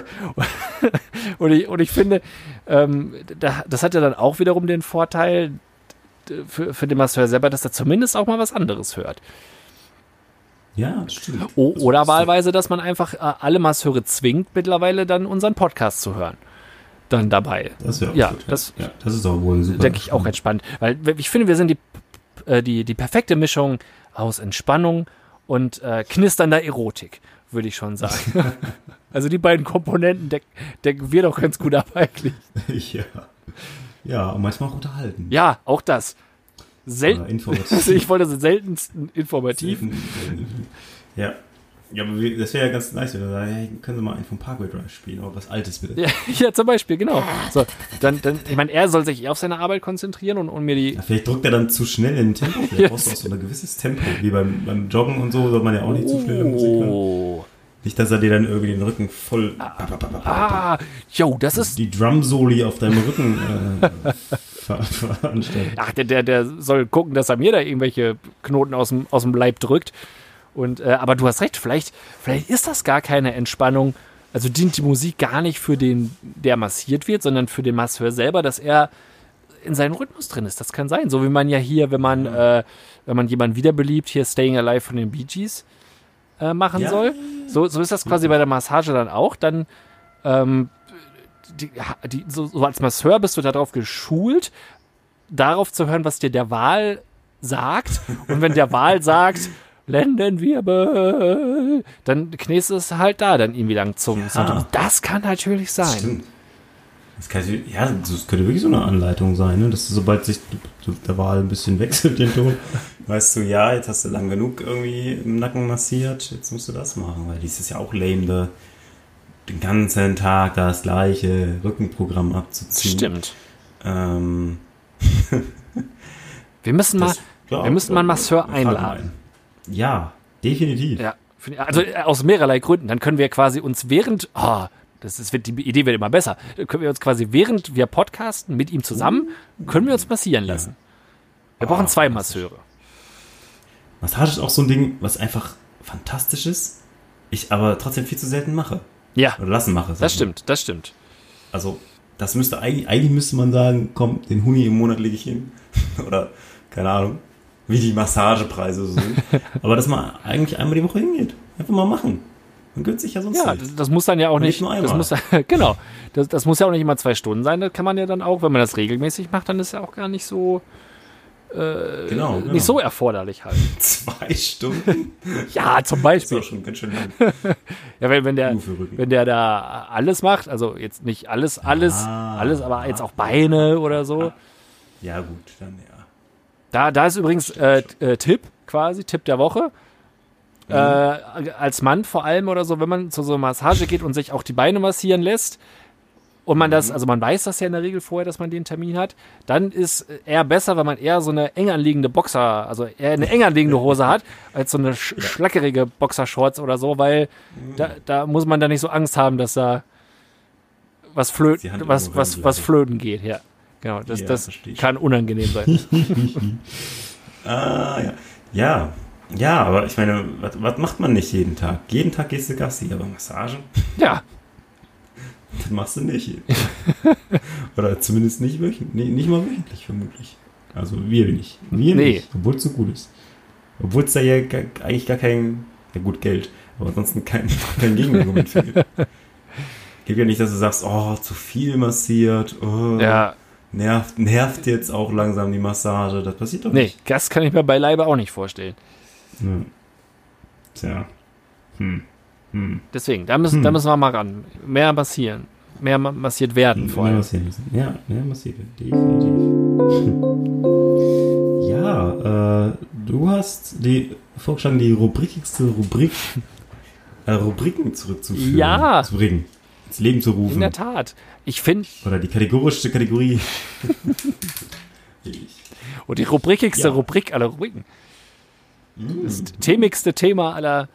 und ich, und ich finde, ähm, da, das hat ja dann auch wiederum den Vorteil für, für den Masseur selber, dass er zumindest auch mal was anderes hört. Ja, das stimmt. O oder wahlweise, dass man einfach äh, alle Masseure zwingt, mittlerweile dann unseren Podcast zu hören. Dann dabei. Das Ja, gut, das- ja, das ist auch wohl super. denke ich auch entspannt. Weil ich finde, wir sind die, äh, die, die perfekte Mischung aus Entspannung und äh, knisternder Erotik, würde ich schon sagen. also die beiden Komponenten deck, decken wir doch ganz gut ab eigentlich. ja. ja, und manchmal auch unterhalten. Ja, auch das. Selten, informativ. ich wollte das seltensten informativ. Ja. Ja, aber das wäre ja ganz nice, wenn wir sagen, hey, können Sie mal einen vom Parkway Drive spielen, aber was Altes bitte. Ja, ja, zum Beispiel, genau. So, dann, dann, ich meine, er soll sich eher auf seine Arbeit konzentrieren und, und mir die. Ja, vielleicht drückt er dann zu schnell in den Tempo. Vielleicht Yes. brauchst du auch so ein gewisses Tempo. Wie beim, beim Joggen und so soll man ja auch nicht zu schnell Musik hören. Oh. Nicht, dass er dir dann irgendwie den Rücken voll. Ah, yo, das ist. Die Drum-Soli auf deinem Rücken äh, ver veranstaltet. Ach, der, der, der soll gucken, dass er mir da irgendwelche Knoten aus dem, aus dem Leib drückt. Und, äh, aber du hast recht, vielleicht, vielleicht ist das gar keine Entspannung. Also dient die Musik gar nicht für den, der massiert wird, sondern für den Masseur selber, dass er in seinem Rhythmus drin ist. Das kann sein. So wie man ja hier, wenn man, äh, wenn man jemanden wiederbeliebt, hier Staying Alive von den Bee Gees äh, machen Ja. soll. So, so ist das quasi bei der Massage dann auch. Dann ähm, die, die, so, so als Masseur bist du darauf geschult, darauf zu hören, was dir der Wal sagt. Und wenn der Wal sagt, Lendenwirbel, dann knäst es halt da dann irgendwie lang zum Sound. Das kann natürlich sein. Stimmt. Das, kann, ja, das könnte wirklich so eine Anleitung sein, ne? dass du, sobald sich der Wal ein bisschen wechselt, den Ton, weißt du, ja, jetzt hast du lang genug irgendwie im Nacken massiert, jetzt musst du das machen, weil dies ist ja auch lame, da den ganzen Tag das gleiche Rückenprogramm abzuziehen. Stimmt. Ähm, Wir müssen mal, das- ja, wir müssen mal einen Masseur einladen. Ja, definitiv. Ja, also äh, aus mehrerlei Gründen. Dann können wir quasi uns während, oh, das ist, wird, die Idee wird immer besser, dann können wir uns quasi während wir podcasten mit ihm zusammen, können wir uns massieren lassen. Wir brauchen Ah, zwei Masseure. Massage ist auch so ein Ding, was einfach fantastisch ist, ich aber trotzdem viel zu selten mache. Ja, Oder lassen mache. das stimmt, das stimmt. mal. Also, das müsste eigentlich, eigentlich müsste man sagen, komm, den Huni im Monat lege ich hin. Oder, keine Ahnung, wie die Massagepreise so sind. aber dass man eigentlich einmal die Woche hingeht. Einfach mal machen. Man gönnt sich ja sonst Ja, das, das muss dann ja auch nicht, nicht nur das muss, genau, das, das muss ja auch nicht immer zwei Stunden sein, das kann man ja dann auch, wenn man das regelmäßig macht, dann ist ja auch gar nicht so, genau, genau. nicht so erforderlich halt. Zwei Stunden? Ja, zum Das ist Beispiel. auch schon ganz schön lang. Ja, wenn, wenn, der, wenn der da alles macht, also jetzt nicht alles, alles, Ah. alles, aber jetzt auch Beine oder so. Ja, gut, dann ja. Da, da ist übrigens äh, äh, Tipp quasi, Tipp der Woche. Äh, als Mann vor allem oder so, wenn man zu so einer Massage geht und sich auch die Beine massieren lässt und man das, also man weiß das ja in der Regel vorher, dass man den Termin hat, dann ist eher besser, wenn man eher so eine eng anliegende Boxer, also eher eine eng anliegende Hose hat, als so eine sch schlackerige Boxershorts oder so, weil da, da muss man da nicht so Angst haben, dass da was flöten, was, was, was flöten geht, ja. Genau, das, Ja, das kann unangenehm sein. Ah, ja. Ja, ja, aber ich meine, was, macht man nicht jeden Tag? Jeden Tag gehst du Gassi, aber Massage, ja, das machst du nicht jeden Tag. Oder zumindest nicht wöchentlich, nee, nicht mal wöchentlich vermutlich. Also wir nicht. Wir Nee. nicht, obwohl es so gut ist. Obwohl es da ja gar, eigentlich gar kein, ja gut, Geld, aber ansonsten kein, kein Gegenargument für gibt. Gibt ja nicht, dass du sagst, oh, zu viel massiert, oh, ja. Nervt, nervt jetzt auch langsam die Massage. Das passiert doch Nee, nicht. das kann ich mir beileibe auch nicht vorstellen. Ja. Tja. Hm. Hm. Deswegen, da müssen, da müssen wir mal ran. Mehr massieren. Mehr ma massiert werden vor Mehr allem. massieren müssen. Ja, mehr massieren. Definitiv. Ja, äh, du hast die vorgeschlagen, die rubrikigste Rubrik, äh, Rubriken zurückzuführen. Ja. Zu bringen. Ins Leben zu In rufen. der Tat. Ich finde, Oder die kategorischste Kategorie. und die rubrikigste Ja. Rubrik aller Rubriken. Das themigste Thema aller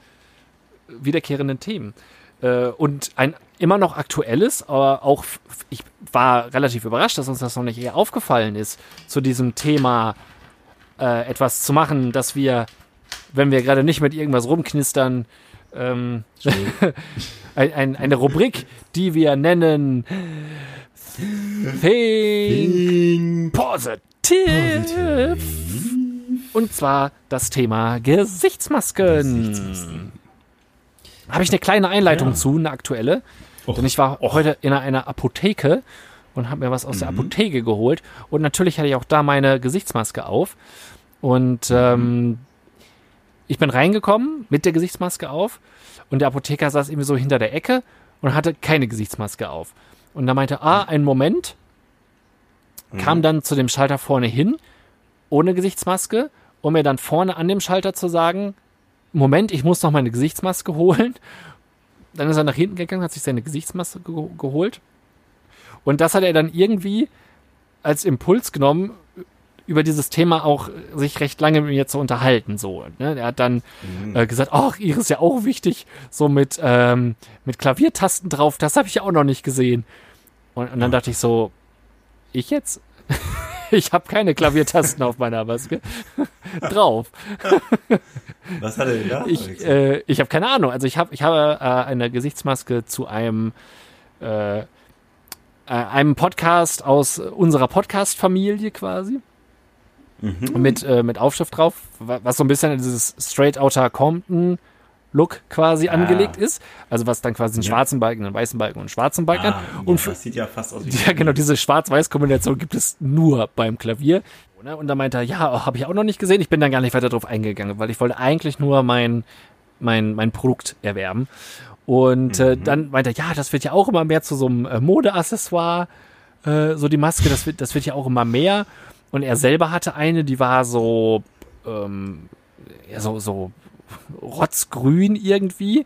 wiederkehrenden Themen. Äh, und ein immer noch aktuelles, aber auch, ich war relativ überrascht, dass uns das noch nicht eher aufgefallen ist, zu diesem Thema äh, etwas zu machen, dass wir, wenn wir gerade nicht mit irgendwas rumknistern, ähm, ein, ein, eine Rubrik, die wir nennen Think Positive. Und zwar das Thema Gesichtsmasken. Habe ich eine kleine Einleitung Ja. zu, eine aktuelle. Och. Denn ich war heute in einer Apotheke und habe mir was aus der Apotheke geholt. Und natürlich hatte ich auch da meine Gesichtsmaske auf. Und ähm, ich bin reingekommen mit der Gesichtsmaske auf und der Apotheker saß irgendwie so hinter der Ecke und hatte keine Gesichtsmaske auf. Und da meinte, ah, einen Moment, kam dann zu dem Schalter vorne hin, ohne Gesichtsmaske, um mir dann vorne an dem Schalter zu sagen, Moment, ich muss noch meine Gesichtsmaske holen. Dann ist er nach hinten gegangen, hat sich seine Gesichtsmaske ge geholt. Und das hat er dann irgendwie als Impuls genommen, über dieses Thema auch sich recht lange mit mir zu unterhalten. So, ne? Er hat dann äh, gesagt, ach, ihre ist ja auch wichtig, so mit, ähm, mit Klaviertasten drauf, das habe ich ja auch noch nicht gesehen. Und, und dann dachte ich so, ich jetzt? ich habe keine Klaviertasten auf meiner Maske drauf. Was hat er denn da? Ich, äh, ich habe keine Ahnung. Also ich habe ich habe äh, eine Gesichtsmaske zu einem äh, äh, einem Podcast aus unserer Podcast-Familie quasi. Mit, äh, mit Aufschrift drauf, wa- was so ein bisschen an dieses Straight Outer Compton Look quasi angelegt ist. Also was dann quasi einen Ja. schwarzen Balken, einen weißen Balken und einen schwarzen Balken ah, hat. ja, Und für, das sieht ja fast aus wie ja, genau, diese Schwarz-Weiß-Kombination gibt es nur beim Klavier. Ne, Und da meinte er, ja, habe ich auch noch nicht gesehen. Ich bin dann gar nicht weiter drauf eingegangen, weil ich wollte eigentlich nur mein, mein, mein Produkt erwerben. Und äh, dann meinte er, ja, das wird ja auch immer mehr zu so einem äh, Modeaccessoire, äh, so die Maske, das wird, das wird ja auch immer mehr. Und er selber hatte eine, die war so, ähm, ja, so, so rotzgrün irgendwie,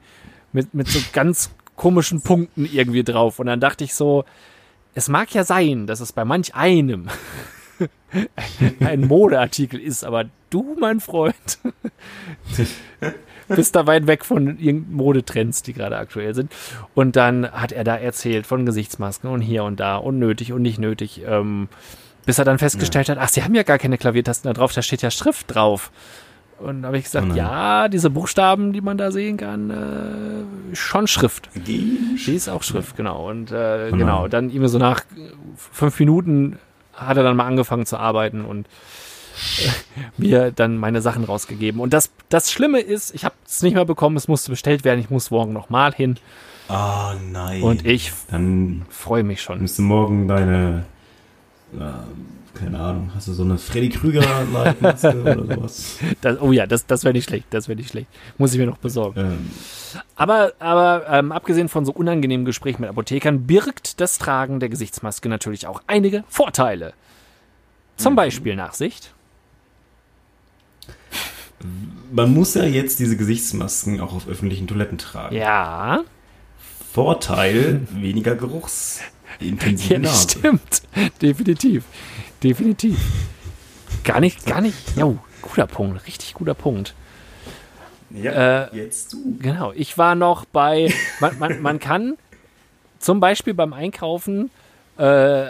mit, mit so ganz komischen Punkten irgendwie drauf. Und dann dachte ich so, es mag ja sein, dass es bei manch einem ein Modeartikel ist, aber du, mein Freund, bist da weit weg von irgendeinen Modetrends, die gerade aktuell sind. Und dann hat er da erzählt von Gesichtsmasken und hier und da und nötig und nicht nötig, ähm, bis er dann festgestellt hat, ach, sie haben ja gar keine Klaviertasten da drauf, da steht ja Schrift drauf. Und da habe ich gesagt, Oh ja, diese Buchstaben, die man da sehen kann, äh, schon Schrift. Die ist auch Schrift, genau. Und äh, Oh genau, dann irgendwie so nach fünf Minuten hat er dann mal angefangen zu arbeiten und äh, mir dann meine Sachen rausgegeben. Und das, das Schlimme ist, ich habe es nicht mehr bekommen, es musste bestellt werden, ich muss morgen nochmal hin Ah, nein. und ich Dann freue mich schon. müsste morgen deine, äh, keine Ahnung, hast du so eine Freddy Krüger-Maske oder sowas? Das, oh ja, das, das wäre nicht schlecht, das wäre nicht schlecht. Muss ich mir noch besorgen. Ähm, Aber, aber ähm, abgesehen von so unangenehmen Gesprächen mit Apothekern birgt das Tragen der Gesichtsmaske natürlich auch einige Vorteile. Zum Beispiel Nachsicht. man muss ja jetzt diese Gesichtsmasken auch auf öffentlichen Toiletten tragen. Ja, Vorteil, weniger geruchsintensive ja Nase. stimmt. Definitiv. Definitiv. Gar nicht, gar nicht. Ja, guter Punkt, richtig guter Punkt. Ja, Äh, jetzt du. Genau, ich war noch bei, man, man, man kann zum Beispiel beim Einkaufen äh,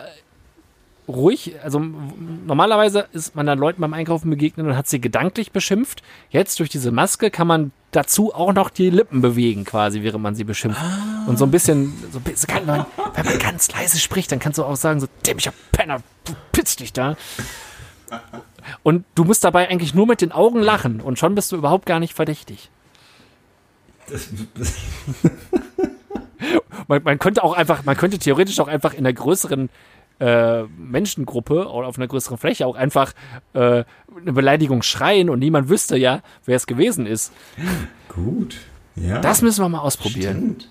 ruhig, also normalerweise ist man dann Leuten beim Einkaufen begegnet und hat sie gedanklich beschimpft. Jetzt durch diese Maske kann man dazu auch noch die Lippen bewegen, quasi, während man sie beschimpft. Und so ein bisschen, so ein bisschen kann man, wenn man ganz leise spricht, dann kannst du auch sagen, so, dämlicher Penner, du pitz dich da. Und du musst dabei eigentlich nur mit den Augen lachen und schon bist du überhaupt gar nicht verdächtig. Das, Man, man könnte auch einfach, man könnte theoretisch auch einfach in einer größeren äh, Menschengruppe oder auf einer größeren Fläche auch einfach äh, eine Beleidigung schreien und niemand wüsste ja, wer es gewesen ist. gut. Ja. Das müssen wir mal ausprobieren. Stimmt.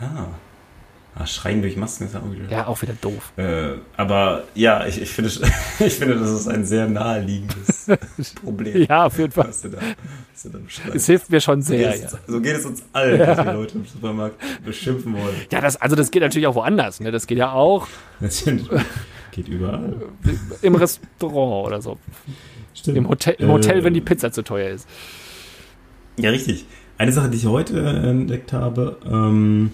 Ja. Ah, Schreien durch Masken ist ja auch wieder. Ja, auch wieder doof. Äh, aber ja, ich, ich, finde, ich finde, das ist ein sehr naheliegendes Problem. Ja, auf jeden Fall. Was du da, was du da. Es hilft mir schon so, sehr. geht Ja, es, uns- so geht es uns allen, dass die Leute im Supermarkt beschimpfen wollen. ja das, also das geht natürlich auch woanders. Ne? Das geht ja auch Das geht überall. im Restaurant oder so. Stimmt. Im Hotel, im Hotel Äh, wenn die Pizza zu teuer ist. Ja, richtig. Eine Sache, die ich heute entdeckt habe, ähm,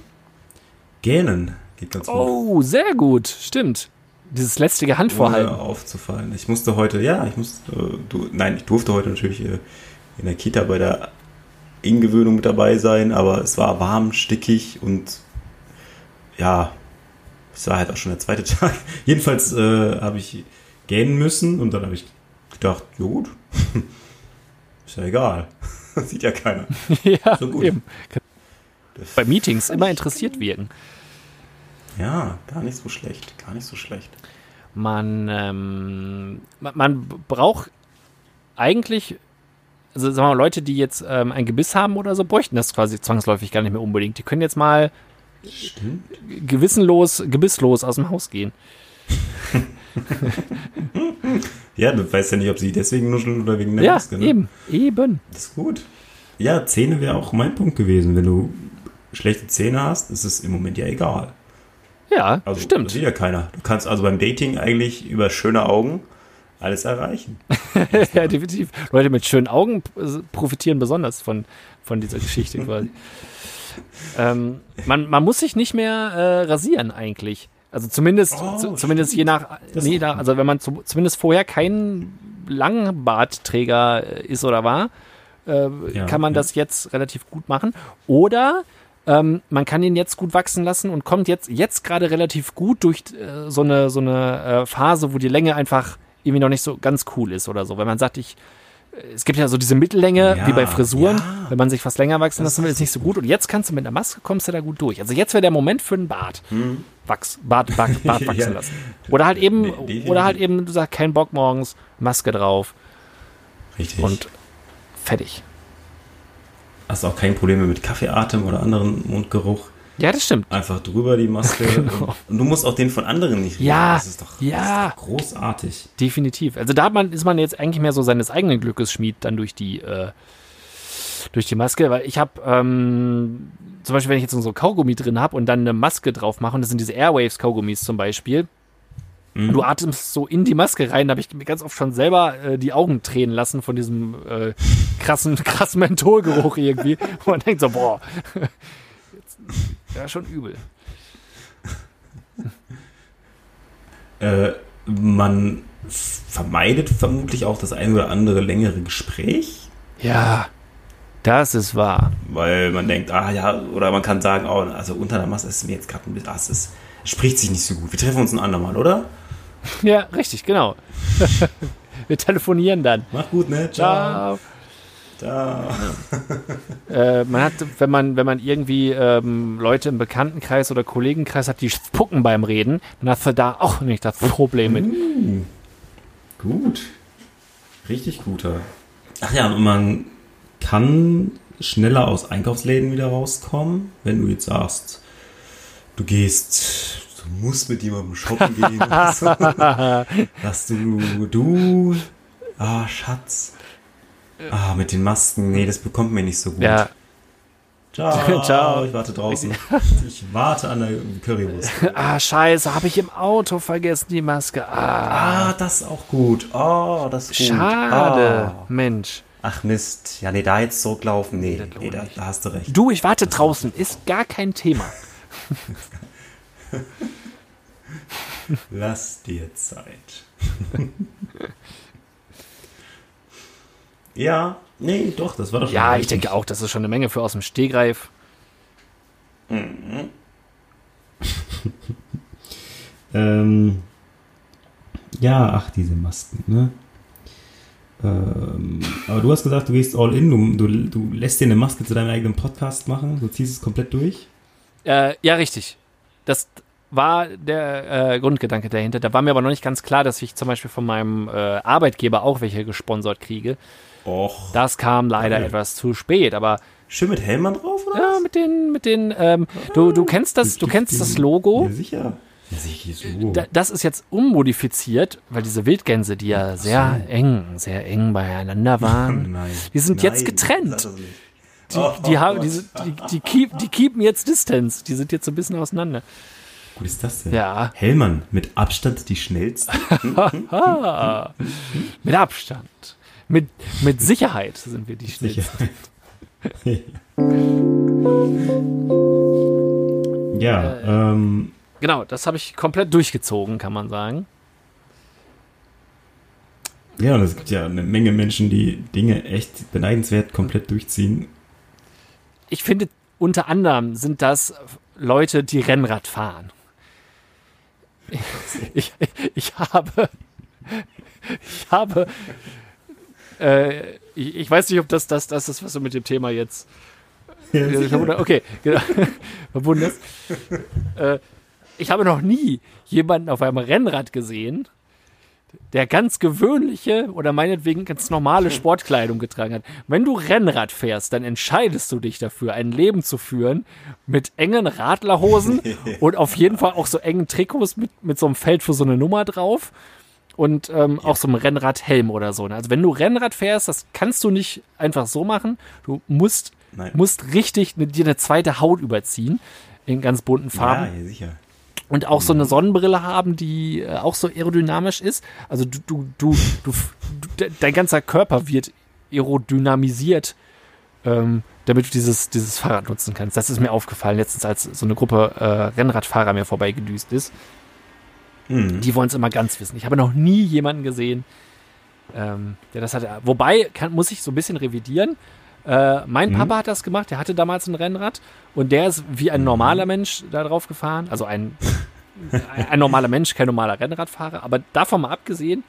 Gähnen geht ganz gut. Oh, sehr gut. Stimmt. Dieses letztige Handvorhalten. Ohne aufzufallen. Ich musste heute, ja, ich musste, du, nein, ich durfte heute natürlich äh, in der Kita bei der Ingewöhnung mit dabei sein, aber es war warm, stickig und ja, Das war halt auch schon der zweite Tag. Jedenfalls äh, habe ich gähnen müssen und dann habe ich gedacht, ja gut, ist ja egal. Sieht ja keiner. ja, So gut. eben. Bei Meetings immer interessiert wirken. Ja, gar nicht so schlecht, gar nicht so schlecht. Man, ähm, man, braucht eigentlich, also sagen wir mal, Leute, die jetzt ähm, ein Gebiss haben oder so, bräuchten das quasi zwangsläufig gar nicht mehr unbedingt. Die können jetzt mal Stimmt. gewissenlos, gebisslos aus dem Haus gehen. Ja, du weißt ja nicht, ob sie deswegen nuscheln oder wegen der Ja, Maske. Ne? eben, eben. Das ist gut. Ja, Zähne wäre auch mein Punkt gewesen. Wenn du schlechte Zähne hast, ist es im Moment ja egal. Ja, Also, Das stimmt. sieht ja keiner. Du kannst also beim Dating eigentlich über schöne Augen alles erreichen. ja, definitiv. Leute mit schönen Augen profitieren besonders von, von dieser Geschichte quasi. ähm, man, man muss sich nicht mehr äh, rasieren eigentlich. Also zumindest, Oh, zu, zumindest je nach, Das nee, da, also wenn man zu, zumindest vorher kein Langbartträger äh, ist oder war, äh, Ja, kann man ja. das jetzt relativ gut machen. Oder ähm, man kann ihn jetzt gut wachsen lassen und kommt jetzt, jetzt gerade relativ gut durch äh, so eine, so eine äh, Phase, wo die Länge einfach irgendwie noch nicht so ganz cool ist oder so. Wenn man sagt, ich, äh, es gibt ja so diese Mittellänge, Ja, wie bei Frisuren, ja. wenn man sich was länger wachsen lassen will, ist nicht so gut. Und jetzt kannst du mit einer Maske, kommst du da gut durch. Also jetzt wäre der Moment für einen Bart. Wachs, Bart, Bart, Bart wachsen Hm. Ja. lassen. Oder halt eben, Nee, definitiv. oder halt eben, du sagst, kein Bock morgens, Maske drauf Richtig. und fertig. Hast auch kein Problem mehr mit Kaffeeatem oder anderen Mundgeruch. Ja, das stimmt. Einfach drüber die Maske. Genau. Und du musst auch den von anderen nicht riechen. Ja, Das ist doch, ja. Das ist doch großartig. Definitiv. Also da hat man, ist man jetzt eigentlich mehr so seines eigenen Glückes Schmied dann durch die, äh, durch die Maske, weil ich habe ähm, zum Beispiel, wenn ich jetzt so Kaugummi drin habe und dann eine Maske drauf mache, und das sind diese Airwaves-Kaugummis zum Beispiel, Mhm. du atmest so in die Maske rein, da habe ich mir ganz oft schon selber äh, die Augen tränen lassen von diesem äh, krassen, krassen Mentholgeruch irgendwie. Und man denkt so, boah, jetzt, ja, schon übel. Äh, man vermeidet vermutlich auch das ein oder andere längere Gespräch, Ja, das ist wahr. weil man denkt, ah ja, oder man kann sagen, oh, also unter der Maske ist mir jetzt gerade ein bisschen, ah, es ist, spricht sich nicht so gut. Wir treffen uns ein andermal, oder? Ja, richtig, genau. Wir telefonieren dann. Mach gut, ne? Ciao. Ciao. Äh, man hat, wenn man, wenn man irgendwie ähm, Leute im Bekanntenkreis oder Kollegenkreis hat, die spucken beim Reden, dann hast du da auch nicht das Problem mit. Gut. Richtig guter. Ach ja, und man kann schneller aus Einkaufsläden wieder rauskommen, wenn du jetzt sagst, du gehst, du musst mit jemandem shoppen gehen. Dass du, du, ah, Schatz. Ah, mit den Masken, nee, das bekommt mir nicht so gut. Ja, Ciao. Ciao. Ich warte draußen. Ich warte an der Currywurst. ah, scheiße, habe ich im Auto vergessen, die Maske. Ah, Ah, das ist auch gut. Oh, das ist gut. schade. Ah. Mensch. Ach Mist, ja, nee, da jetzt zurücklaufen. Nee, nee da, nicht. da hast du recht. Du, ich warte draußen, ist gar kein Thema. Lass dir Zeit. ja, nee, doch, das war doch schon Ja, ich denke auch, das ist schon eine Menge für aus dem Stegreif. Ähm, ja, ach, diese Masken, ne? Ähm, aber du hast gesagt, du gehst all in, du, du, du lässt dir eine Maske zu deinem eigenen Podcast machen, du ziehst es komplett durch. Äh, ja, richtig. Das war der äh, Grundgedanke dahinter. Da war mir aber noch nicht ganz klar, dass ich zum Beispiel von meinem äh, Arbeitgeber auch welche gesponsert kriege. Och. Das kam leider Ja. etwas zu spät, aber Schön mit Hellmann drauf, oder? ja, mit den, mit den, ähm, du, du kennst das, du kennst das Logo. Ja, sicher. Ja, sicher so. Da, das ist jetzt ummodifiziert, weil diese Wildgänse, die ja sehr eng, sehr eng beieinander waren, Nein. die sind Nein, jetzt getrennt. nicht. Die, Oh, die, oh haben, die, die, die, keep, die keepen jetzt Distance. Die sind jetzt so ein bisschen auseinander. Gut ist das denn? Ja. Hellmann, mit Abstand die schnellste. Ah, mit Abstand. Mit, mit Sicherheit sind wir die schnellsten. ja, ähm, Genau, das habe ich komplett durchgezogen, kann man sagen. ja, und es gibt ja eine Menge Menschen, die Dinge echt beneidenswert komplett durchziehen. Ich finde, unter anderem sind das Leute, die Rennrad fahren. ich, ich habe, ich habe, äh, ich, ich weiß nicht, ob das, das, das ist, was du mit dem Thema jetzt Okay, genau. Äh, ich habe noch nie jemanden auf einem Rennrad gesehen, der ganz gewöhnliche oder meinetwegen ganz normale Sportkleidung getragen hat. Wenn du Rennrad fährst, dann entscheidest du dich dafür, ein Leben zu führen mit engen Radlerhosen und auf jeden Fall auch so engen Trikots mit, mit so einem Feld für so eine Nummer drauf und ähm, ja. auch so einem Rennradhelm oder so. Also wenn du Rennrad fährst, das kannst du nicht einfach so machen. Du musst, musst richtig dir eine zweite Haut überziehen in ganz bunten Farben. Ja, sicher und auch so eine Sonnenbrille haben, die äh, auch so aerodynamisch ist. Also du, du, du, du, du dein ganzer Körper wird aerodynamisiert, ähm, damit du dieses, dieses Fahrrad nutzen kannst. Das ist mir aufgefallen letztens, als so eine Gruppe äh, Rennradfahrer mir vorbeigedüst ist. Mhm. Die wollen es immer ganz wissen. Ich habe noch nie jemanden gesehen, ähm, der das hatte. Wobei, kann, muss ich so ein bisschen revidieren. Äh, mein mhm. Papa hat das gemacht, der hatte damals ein Rennrad und der ist wie ein normaler Mensch da drauf gefahren. Also ein, ein normaler Mensch, kein normaler Rennradfahrer. Aber davon mal abgesehen,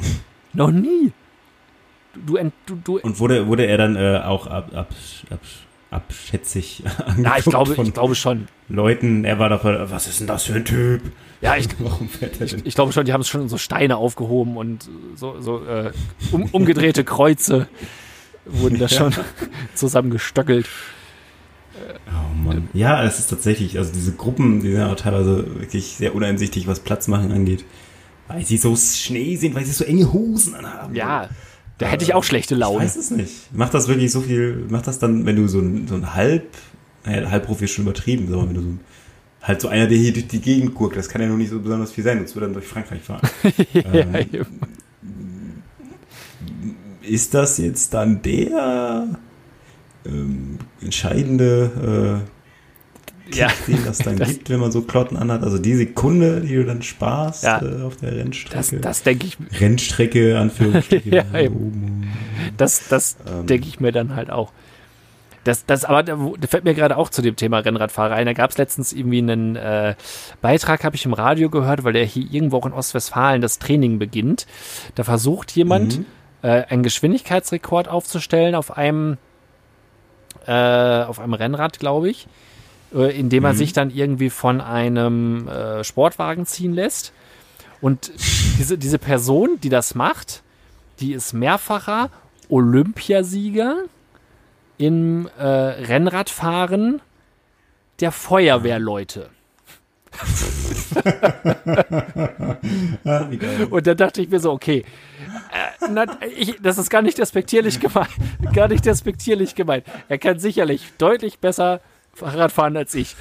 noch nie. Du, du, du, und wurde, wurde er dann äh, auch ab, ab, ab, abschätzig angeguckt Ja, ich glaube, ich glaube schon. Leuten, er war doch, was ist denn das für ein Typ? Ja, ich, ich, ich, glaube schon, die haben es schon so Steine aufgehoben und so, so äh, um, umgedrehte Kreuze wurden da schon zusammengestöckelt. Oh Mann. Ja, es ist tatsächlich, also diese Gruppen, die sind ja teilweise wirklich sehr uneinsichtig, was Platz machen angeht. Weil sie so Schnee sind, weil sie so enge Hosen anhaben. Ja, da hätte ich auch schlechte Laune. Ich weiß es nicht. Macht das wirklich so viel, macht das dann, wenn du so ein, so ein Halb, naja, Halbprofi ist schon übertrieben, aber wenn du so ein, halt so einer, der hier durch die Gegend guckt, das kann ja noch nicht so besonders viel sein, sonst würde dann durch Frankreich fahren. ja, ähm, ist das jetzt dann der ähm, entscheidende äh, Kick, ja. den das dann das, gibt, wenn man so Klotten anhat? Also die Sekunde, die du dann sparst ja, äh, auf der Rennstrecke. Das, das denke ich. Rennstrecke, Anführungsstriche. ja, das das ähm, denke ich mir dann halt auch. Das, das, aber da fällt mir gerade auch zu dem Thema Rennradfahrer ein. Da gab es letztens irgendwie einen äh, Beitrag, habe ich im Radio gehört, weil der hier irgendwo auch in Ostwestfalen das Training beginnt. Da versucht jemand, mhm äh, einen Geschwindigkeitsrekord aufzustellen auf einem, äh, auf einem Rennrad, glaube ich, äh, indem er mhm. sich dann irgendwie von einem äh, Sportwagen ziehen lässt. Und diese, diese Person, die das macht, die ist mehrfacher Olympiasieger im äh, Rennradfahren der Feuerwehrleute. und dann dachte ich mir so, okay, äh, na, ich, das ist gar nicht despektierlich gemeint. Gar nicht despektierlich gemeint. Er kann sicherlich deutlich besser Fahrrad fahren als ich.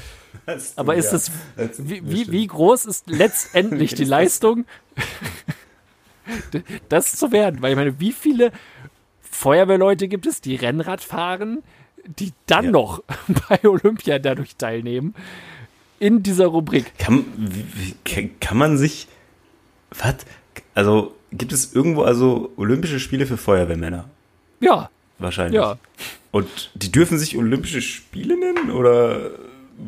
Aber ist es, wie, wie, wie groß ist letztendlich die Leistung, das zu werden? Weil ich meine, wie viele Feuerwehrleute gibt es, die Rennrad fahren, die dann ja. noch bei Olympia dadurch teilnehmen? In dieser Rubrik. Kann, kann man sich. Was? Also, gibt es irgendwo also Olympische Spiele für Feuerwehrmänner? Ja. Wahrscheinlich. Ja. Und die dürfen sich Olympische Spiele nennen? Oder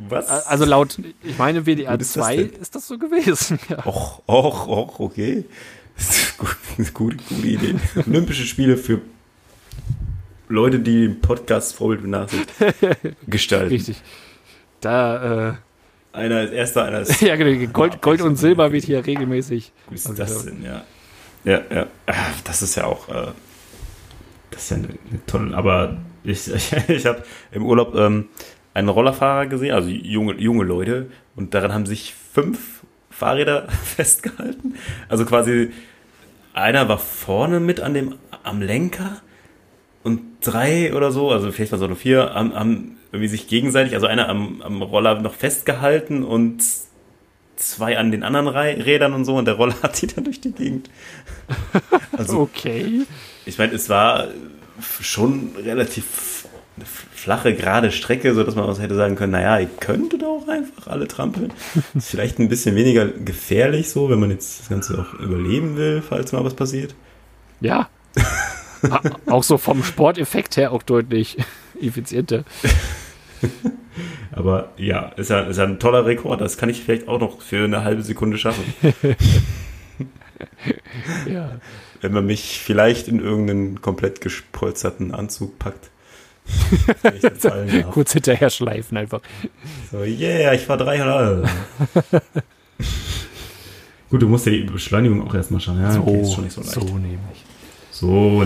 was? Also laut, ich meine, WDR 2 ist, ist das so gewesen. Ja. Och, och, och, okay. Das ist eine gute, gute Idee. Olympische Spiele für Leute, die den Podcast Vorbild Nachsicht gestalten. Richtig. Da, äh, einer ist erster, einer ist. ja, genau. Gold, Gold und Silber wird hier regelmäßig. Wie ist also, das denn, ja. Ja, ja. Ah, das ist ja auch. Äh, das ist ja eine, eine tolle. Aber ich, ich, ich habe im Urlaub ähm, einen Rollerfahrer gesehen, also junge, junge Leute, und daran haben sich fünf Fahrräder festgehalten. Also quasi einer war vorne mit an dem, am Lenker und drei oder so, also vielleicht war es auch nur vier, am, am irgendwie sich gegenseitig, also einer am, am Roller noch festgehalten und zwei an den anderen Rädern und so und der Roller hat die dann durch die Gegend. Also, okay. Ich meine, es war schon relativ eine flache, gerade Strecke, sodass man auch hätte sagen können, naja, ihr könntet auch einfach alle trampeln. Ist vielleicht ein bisschen weniger gefährlich so, wenn man jetzt das Ganze auch überleben will, falls mal was passiert. Ja. auch so vom Sporteffekt her auch deutlich effizienter. Aber ja, ist ja, ist ja ein toller Rekord. Das kann ich vielleicht auch noch für eine halbe Sekunde schaffen. Ja. Wenn man mich vielleicht in irgendeinen komplett gespolsterten Anzug packt. Kurz hinterher schleifen einfach. So, yeah, ich fahr 300. Gut, du musst ja die Beschleunigung auch erstmal schauen. Ja, okay, ist schon nicht so leicht. so nämlich. So,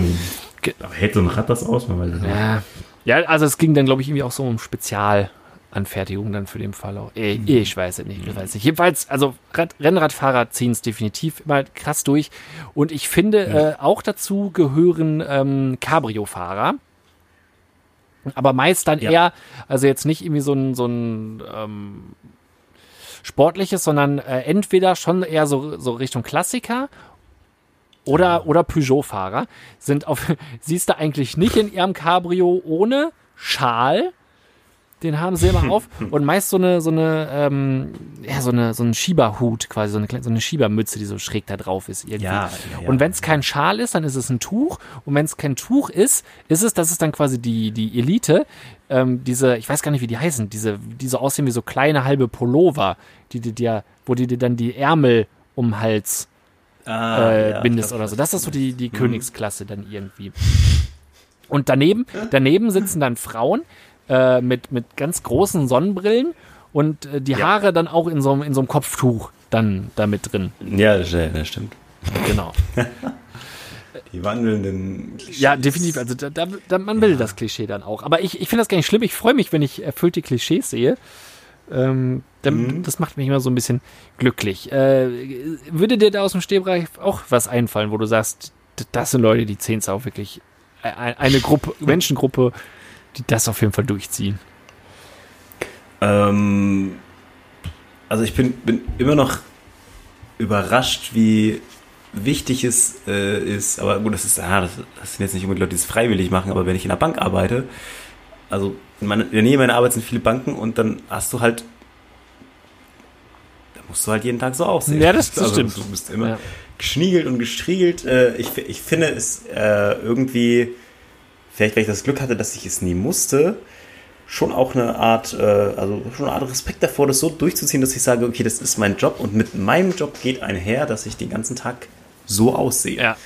Aber hält so ein Rad das aus? Man weiß nicht. Ja. ja, also es ging dann, glaube ich, irgendwie auch so um Spezialanfertigung dann für den Fall auch. Ich, ich weiß es nicht, ich weiß nicht. Jedenfalls, also Rad, Rennradfahrer ziehen es definitiv immer krass durch. Und ich finde, äh, auch dazu gehören ähm, Cabrio-Fahrer. Aber meist dann Ja. eher, also jetzt nicht irgendwie so ein, so ein ähm, sportliches, sondern äh, entweder schon eher so, so Richtung Klassiker oder, oder Peugeot-Fahrer sind auf, siehst du eigentlich nicht in ihrem Cabrio ohne Schal. Den haben sie immer auf und meist so eine, so eine, ähm, ja, so eine, so ein Schieberhut quasi, so eine, kleine- so eine Schiebermütze, die so schräg da drauf ist irgendwie. Ja, ja. Und wenn es kein Schal ist, dann ist es ein Tuch. Und wenn es kein Tuch ist, ist es, das ist dann quasi die, die Elite, ähm, diese, ich weiß gar nicht, wie die heißen, diese, die so aussehen wie so kleine halbe Pullover, die dir, wo die dir dann die Ärmel um Hals Ah, äh, ja, bindest oder so. Das ist so die, die Mhm. Königsklasse dann irgendwie. Und daneben, daneben sitzen dann Frauen äh, mit, mit ganz großen Sonnenbrillen und äh, die Ja. Haare dann auch in so, einem- in so einem Kopftuch dann da mit drin. Ja, das, das stimmt. Genau. Die wandelnden Klischees. Ja, definitiv. Also da, da, da, man will das Klischee dann auch. Aber ich, ich finde das gar nicht schlimm. Ich freue mich, wenn ich erfüllte Klischees sehe. Ähm. Das macht mich immer so ein bisschen glücklich. Äh, würde dir da aus dem Stehbereich auch was einfallen, wo du sagst, das sind Leute, die zehn auch wirklich e- eine Gruppe, Menschengruppe, die das auf jeden Fall durchziehen. Ähm, also ich bin, bin immer noch überrascht, wie wichtig es äh, ist, aber gut, das ist, ah, das, das sind jetzt nicht unbedingt Leute, die es freiwillig machen, aber wenn ich in einer Bank arbeite, also in, meiner, in der Nähe meiner Arbeit sind viele Banken und dann hast du halt, musst du halt jeden Tag so aussehen. Ja, das- das also, stimmt. Du bist immer Ja. geschniegelt und gestriegelt. Äh, ich, ich finde es äh, irgendwie, vielleicht weil ich das Glück hatte, dass ich es nie musste, schon auch eine Art, äh, also schon eine Art Respekt davor, das so durchzuziehen, dass ich sage, okay, das ist mein Job und mit meinem Job geht einher, dass ich den ganzen Tag so aussehe. Ja.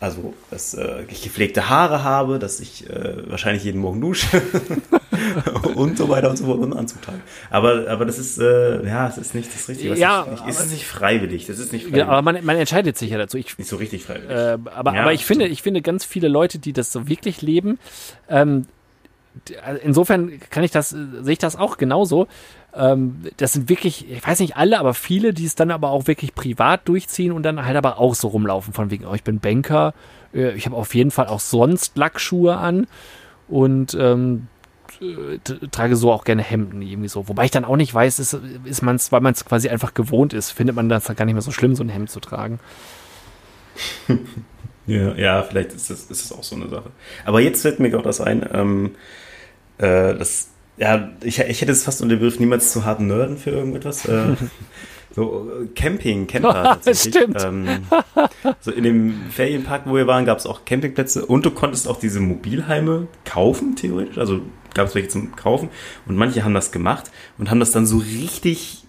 Also, dass äh, ich gepflegte Haare habe, dass ich äh, wahrscheinlich jeden Morgen dusche und so weiter und so fort und Anzug trage. Aber, aber das ist, äh, ja, es ist nicht das Richtige. Ja, ich, ist es nicht freiwillig. Das ist nicht Ja, freiwillig. aber man, man entscheidet sich ja dazu. Ich, nicht so richtig freiwillig. Äh, aber, Ja, aber ich stimmt. finde, ich finde ganz viele Leute, die das so wirklich leben, ähm, also insofern kann ich das, äh, sehe ich das auch genauso. Ähm, das sind wirklich, ich weiß nicht alle, aber viele, die es dann aber auch wirklich privat durchziehen und dann halt aber auch so rumlaufen von wegen, oh, ich bin Banker, äh, ich habe auf jeden Fall auch sonst Lackschuhe an und ähm, äh, trage so auch gerne Hemden irgendwie so. Wobei ich dann auch nicht weiß, ist, ist man es, weil man es quasi einfach gewohnt ist, findet man das dann gar nicht mehr so schlimm, so ein Hemd zu tragen. Ja, ja, vielleicht ist es, ist auch so eine Sache. Aber jetzt fällt mir gerade das ein, ähm, äh, das, ja, ich, ich hätte es fast unter den Begriff niemals zu harten Nörden für irgendetwas. Äh, so äh, Camping, Camper tatsächlich. Stimmt. Ähm, so in dem Ferienpark, wo wir waren, gab es auch Campingplätze und du konntest auch diese Mobilheime kaufen, theoretisch. Also gab es welche zum Kaufen und manche haben das gemacht und haben das dann so richtig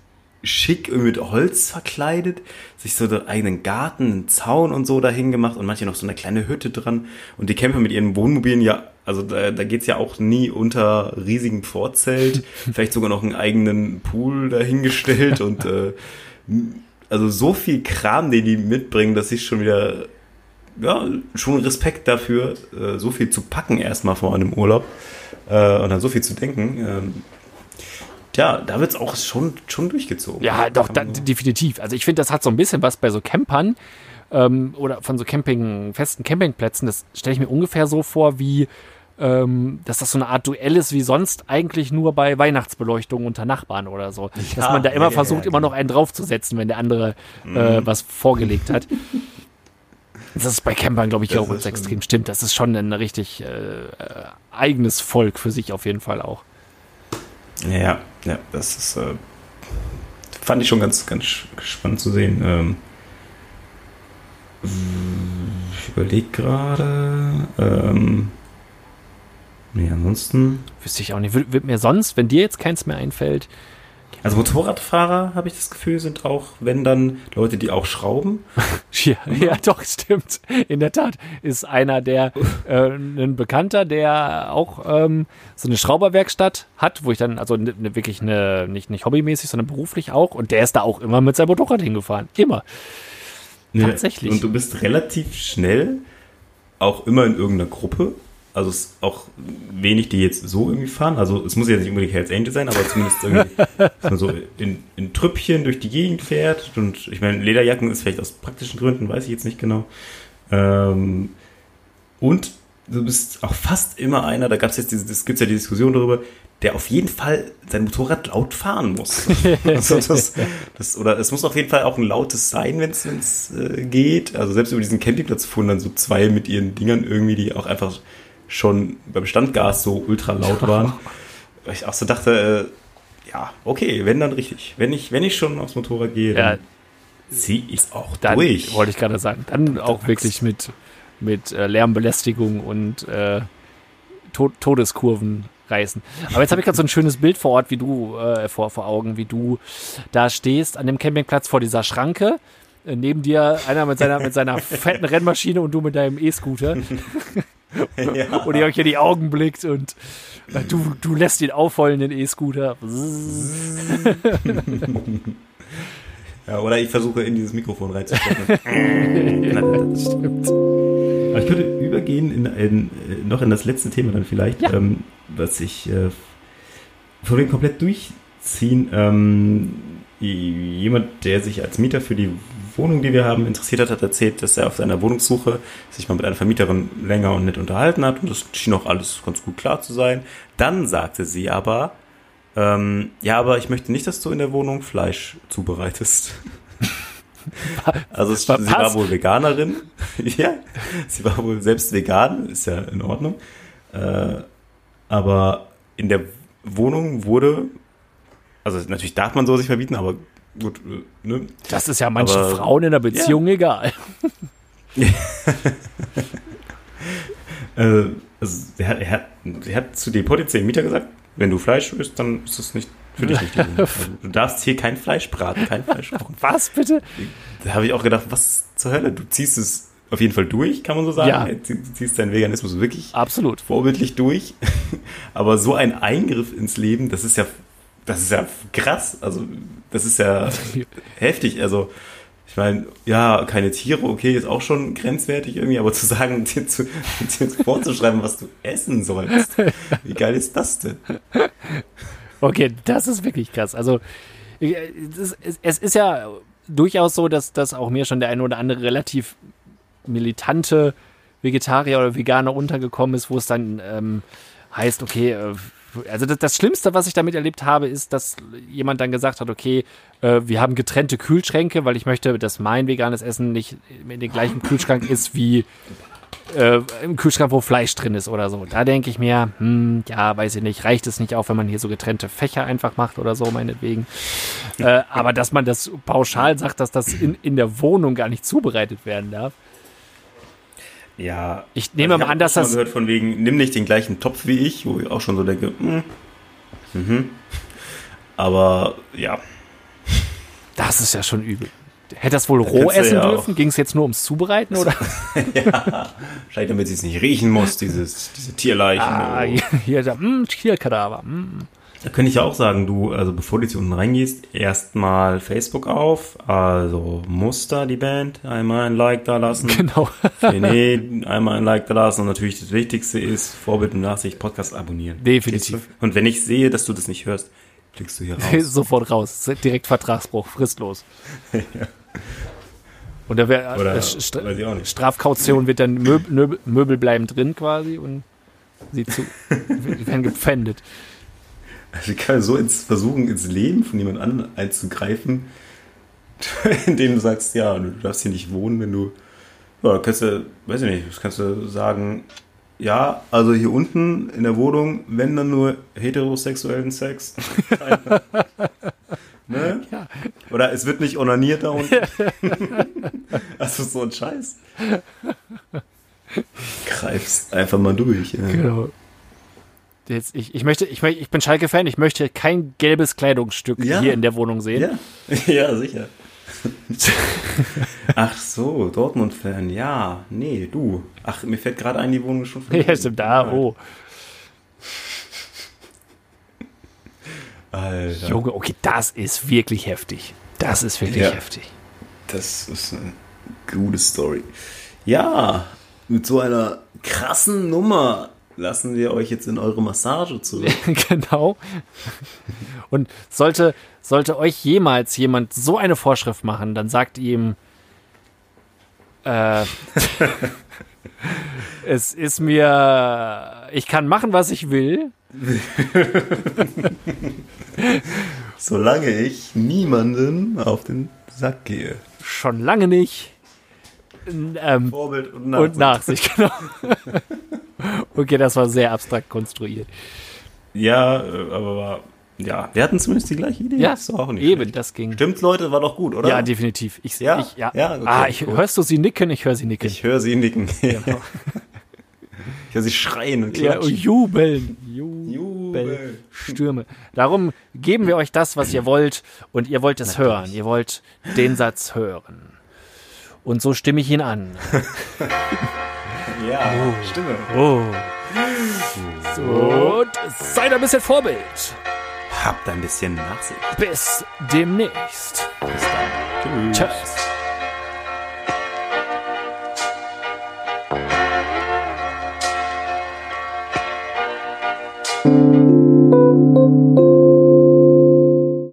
schick mit Holz verkleidet, sich so den eigenen Garten, einen Zaun und so dahin gemacht und manche noch so eine kleine Hütte dran. Und die Camper mit ihren Wohnmobilen, ja, also da, da geht's ja auch nie unter riesigen Vorzelt, vielleicht sogar noch einen eigenen Pool dahingestellt und äh, also so viel Kram, den die mitbringen, dass ich schon wieder, ja, schon Respekt dafür, äh, so viel zu packen erstmal vor einem Urlaub äh, und dann so viel zu denken. Ähm, Tja, da wird's auch schon, schon durchgezogen. Ja, doch, da, Kann man so- definitiv. Also ich finde, das hat so ein bisschen was bei so Campern ähm, oder von so Camping, festen Campingplätzen. Das stelle ich mir ungefähr so vor, wie ähm, dass das so eine Art Duell ist, wie sonst eigentlich nur bei Weihnachtsbeleuchtung unter Nachbarn oder so. dass Ja, man da immer ja, ja, versucht, ja, immer genau. noch einen draufzusetzen, wenn der andere äh, was vorgelegt hat. Das ist bei Campern, glaube ich, Das auch extrem stimmt. Das ist schon ein richtig äh, äh, eigenes Volk für sich auf jeden Fall auch. Ja, ja, das ist, äh, fand ich schon ganz, ganz spannend zu sehen. Ähm, ich überlege gerade, ähm, Nee, ansonsten. Wüsste ich auch nicht. Wird, wird mir sonst, wenn dir jetzt keins mehr einfällt, Also Motorradfahrer, habe ich das Gefühl, sind auch, wenn dann Leute, die auch schrauben. Ja, ja, doch, stimmt. In der Tat ist einer der, äh, ein Bekannter, der auch ähm, so eine Schrauberwerkstatt hat, wo ich dann, also ne, ne, wirklich eine, nicht, nicht hobbymäßig, sondern beruflich auch. Und der ist da auch immer mit seinem Motorrad hingefahren. Immer. Nee, Tatsächlich. Und du bist relativ schnell auch immer in irgendeiner Gruppe. Also es ist auch wenig, die jetzt so irgendwie fahren. Also es muss ja nicht unbedingt Hells Angel sein, aber zumindest irgendwie, dass man so in, in Trüppchen durch die Gegend fährt. Und ich meine, Lederjacken ist vielleicht aus praktischen Gründen, weiß ich jetzt nicht genau. Ähm, und du bist auch fast immer einer, da gab es jetzt diese, es gibt ja die Diskussion darüber, der auf jeden Fall sein Motorrad laut fahren muss. also das, das, oder es muss auf jeden Fall auch ein lautes sein, wenn es äh, geht. Also selbst über diesen Campingplatz fuhren dann so zwei mit ihren Dingern irgendwie, die auch einfach schon beim Standgas so ultra laut waren. Weil ich auch so dachte, äh, ja, okay, wenn dann richtig. Wenn ich, wenn ich schon aufs Motorrad gehe, Ja, dann ziehe ich es auch dann durch. wollte ich gerade sagen. Dann auch wirklich mit, mit äh, Lärmbelästigung und äh, to Todeskurven reißen. Aber jetzt habe ich gerade so ein schönes Bild vor Ort, wie du äh, vor, vor Augen, wie du da stehst an dem Campingplatz vor dieser Schranke. Äh, neben dir einer mit seiner, mit seiner fetten Rennmaschine und du mit deinem E-Scooter. ja. Und ihr euch in die Augen blickt und du, du lässt ihn aufheulen, den E-Scooter. ja, oder ich versuche in dieses Mikrofon reinzusprechen. Stimmt. Aber ich würde übergehen in, in, äh, noch in das letzte Thema dann vielleicht, Ja. ähm, was ich äh, dem komplett durchziehen. Ähm, jemand, der sich als Mieter für die Wohnung, die wir haben, interessiert hat, hat erzählt, dass er auf seiner Wohnungssuche sich mal mit einer Vermieterin länger und nett unterhalten hat und das schien auch alles ganz gut klar zu sein. Dann sagte sie aber, ähm, ja, aber ich möchte nicht, dass du in der Wohnung Fleisch zubereitest. Also es, sie war wohl Veganerin. ja, sie war wohl selbst vegan, ist ja in Ordnung. Äh, aber in der Wohnung wurde, also natürlich darf man so sich verbieten, aber gut, äh, ne? Das ist ja manchen Aber- Frauen in der Beziehung egal. Äh, also er hat, er, hat, er hat zu dem potenziellen Mieter gesagt, wenn du Fleisch isst, dann ist das nicht für dich Wohnung. Also, du darfst hier kein Fleisch braten, kein Fleisch kochen. Was bitte? Da habe ich auch gedacht, was zur Hölle? Du ziehst es auf jeden Fall durch, kann man so sagen. Ja. Du ziehst deinen Veganismus wirklich Absolut. vorbildlich durch. Aber so ein Eingriff ins Leben, das ist ja, das ist ja krass. Also, das ist ja heftig. Also, ich meine, ja, keine Tiere, okay, ist auch schon grenzwertig irgendwie, aber zu sagen, dir, zu, dir vorzuschreiben, was du essen sollst, wie geil ist das denn? Okay, das ist wirklich krass. Also, es ist, es ist ja durchaus so, dass, dass auch mir schon der eine oder andere relativ militante Vegetarier oder Veganer untergekommen ist, wo es dann ähm, heißt, okay, äh, also das, das Schlimmste, was ich damit erlebt habe, ist, dass jemand dann gesagt hat, okay, äh, wir haben getrennte Kühlschränke, weil ich möchte, dass mein veganes Essen nicht in dem gleichen Kühlschrank ist wie äh, im Kühlschrank, wo Fleisch drin ist oder so. Da denke ich mir, hm, ja, weiß ich nicht, reicht es nicht auch, wenn man hier so getrennte Fächer einfach macht oder so, meinetwegen. äh, aber dass man das pauschal sagt, dass das in, in der Wohnung gar nicht zubereitet werden darf. Ja. Ich nehme also mal an, dass das- gehört von wegen, nimm nicht den gleichen Topf wie ich, wo ich auch schon so denke, hm, mhm. Aber ja, Das ist ja schon übel. Hätte das wohl roh kannst du essen ja dürfen? Ging es jetzt nur ums Zubereiten oder? Vielleicht damit sie es nicht riechen muss, dieses, diese Tierleichen. Ah, hier, hier, da, mm, Tierkadaver. Mm. Da könnte ich ja auch sagen, du, also bevor du jetzt hier unten reingehst, erstmal Facebook auf, also Muster, die Band, einmal ein Like da lassen. Genau. René, einmal ein Like da lassen und natürlich das Wichtigste ist, Vorbild und Nachsicht, Podcast abonnieren. Definitiv. Und wenn ich sehe, dass du das nicht hörst, klickst du hier raus. Sofort raus. Direkt Vertragsbruch, fristlos. Und da wäre Oder, äh, St-. Strafkaution wird dann Möbel, Möbel, bleiben drin quasi und sie zu werden gepfändet. Also ich kann so ins, versuchen, ins Leben von jemand anderem einzugreifen, indem du sagst, ja, du darfst hier nicht wohnen, wenn du, ja, kannst du, weiß ich nicht, das kannst du sagen, ja, also hier unten in der Wohnung, wenn dann nur heterosexuellen Sex. ne? Ja. Oder es wird nicht onaniert da unten. also so ein Scheiß. Greif's einfach mal durch. Ja. Genau. Jetzt, ich, ich möchte, ich, ich bin Schalke-Fan, ich möchte kein gelbes Kleidungsstück Ja. hier in der Wohnung sehen. Ja, ja sicher. Ach so, Dortmund-Fan, ja. Nee, du. Ach, mir fällt gerade ein, die Wohnung ist schon Ja, stimmt, da, oh. Alter. Junge, okay, das ist wirklich heftig. Das ist wirklich Ja. heftig. Das ist eine gute Story. Ja, mit so einer krassen Nummer lassen wir euch jetzt in eure Massage zurück. genau. Und sollte, sollte euch jemals jemand so eine Vorschrift machen, dann sagt ihm, äh, es ist mir, ich kann machen, was ich will. Solange ich niemanden auf den Sack gehe. Schon lange nicht. Ähm, Vorbild und und Nachsicht, genau. okay, das war sehr abstrakt konstruiert. Ja, äh, aber war, ja, wir hatten zumindest die gleiche Idee. Ja, ist doch auch nicht eben, schlecht. das ging. Stimmt, Leute, war doch gut, oder? Ja, definitiv. Ich, Ja? ich, ja. Ja, okay, ah, ich, gut. hörst du sie nicken? Ich höre sie nicken. Ich höre sie nicken. Genau. Ich höre sie schreien und Ja, klatschen. jubeln. Jubeln. Jubel. Stürme. Darum geben wir euch das, was ihr wollt, und ihr wollt es hören. Ihr wollt den Satz hören. Und so stimme ich ihn an. Ja, Stimme. Oh. Und seid ein bisschen Vorbild. Habt ein bisschen Nachsicht. Bis demnächst. Bis dann. Tschüss. Tschüss.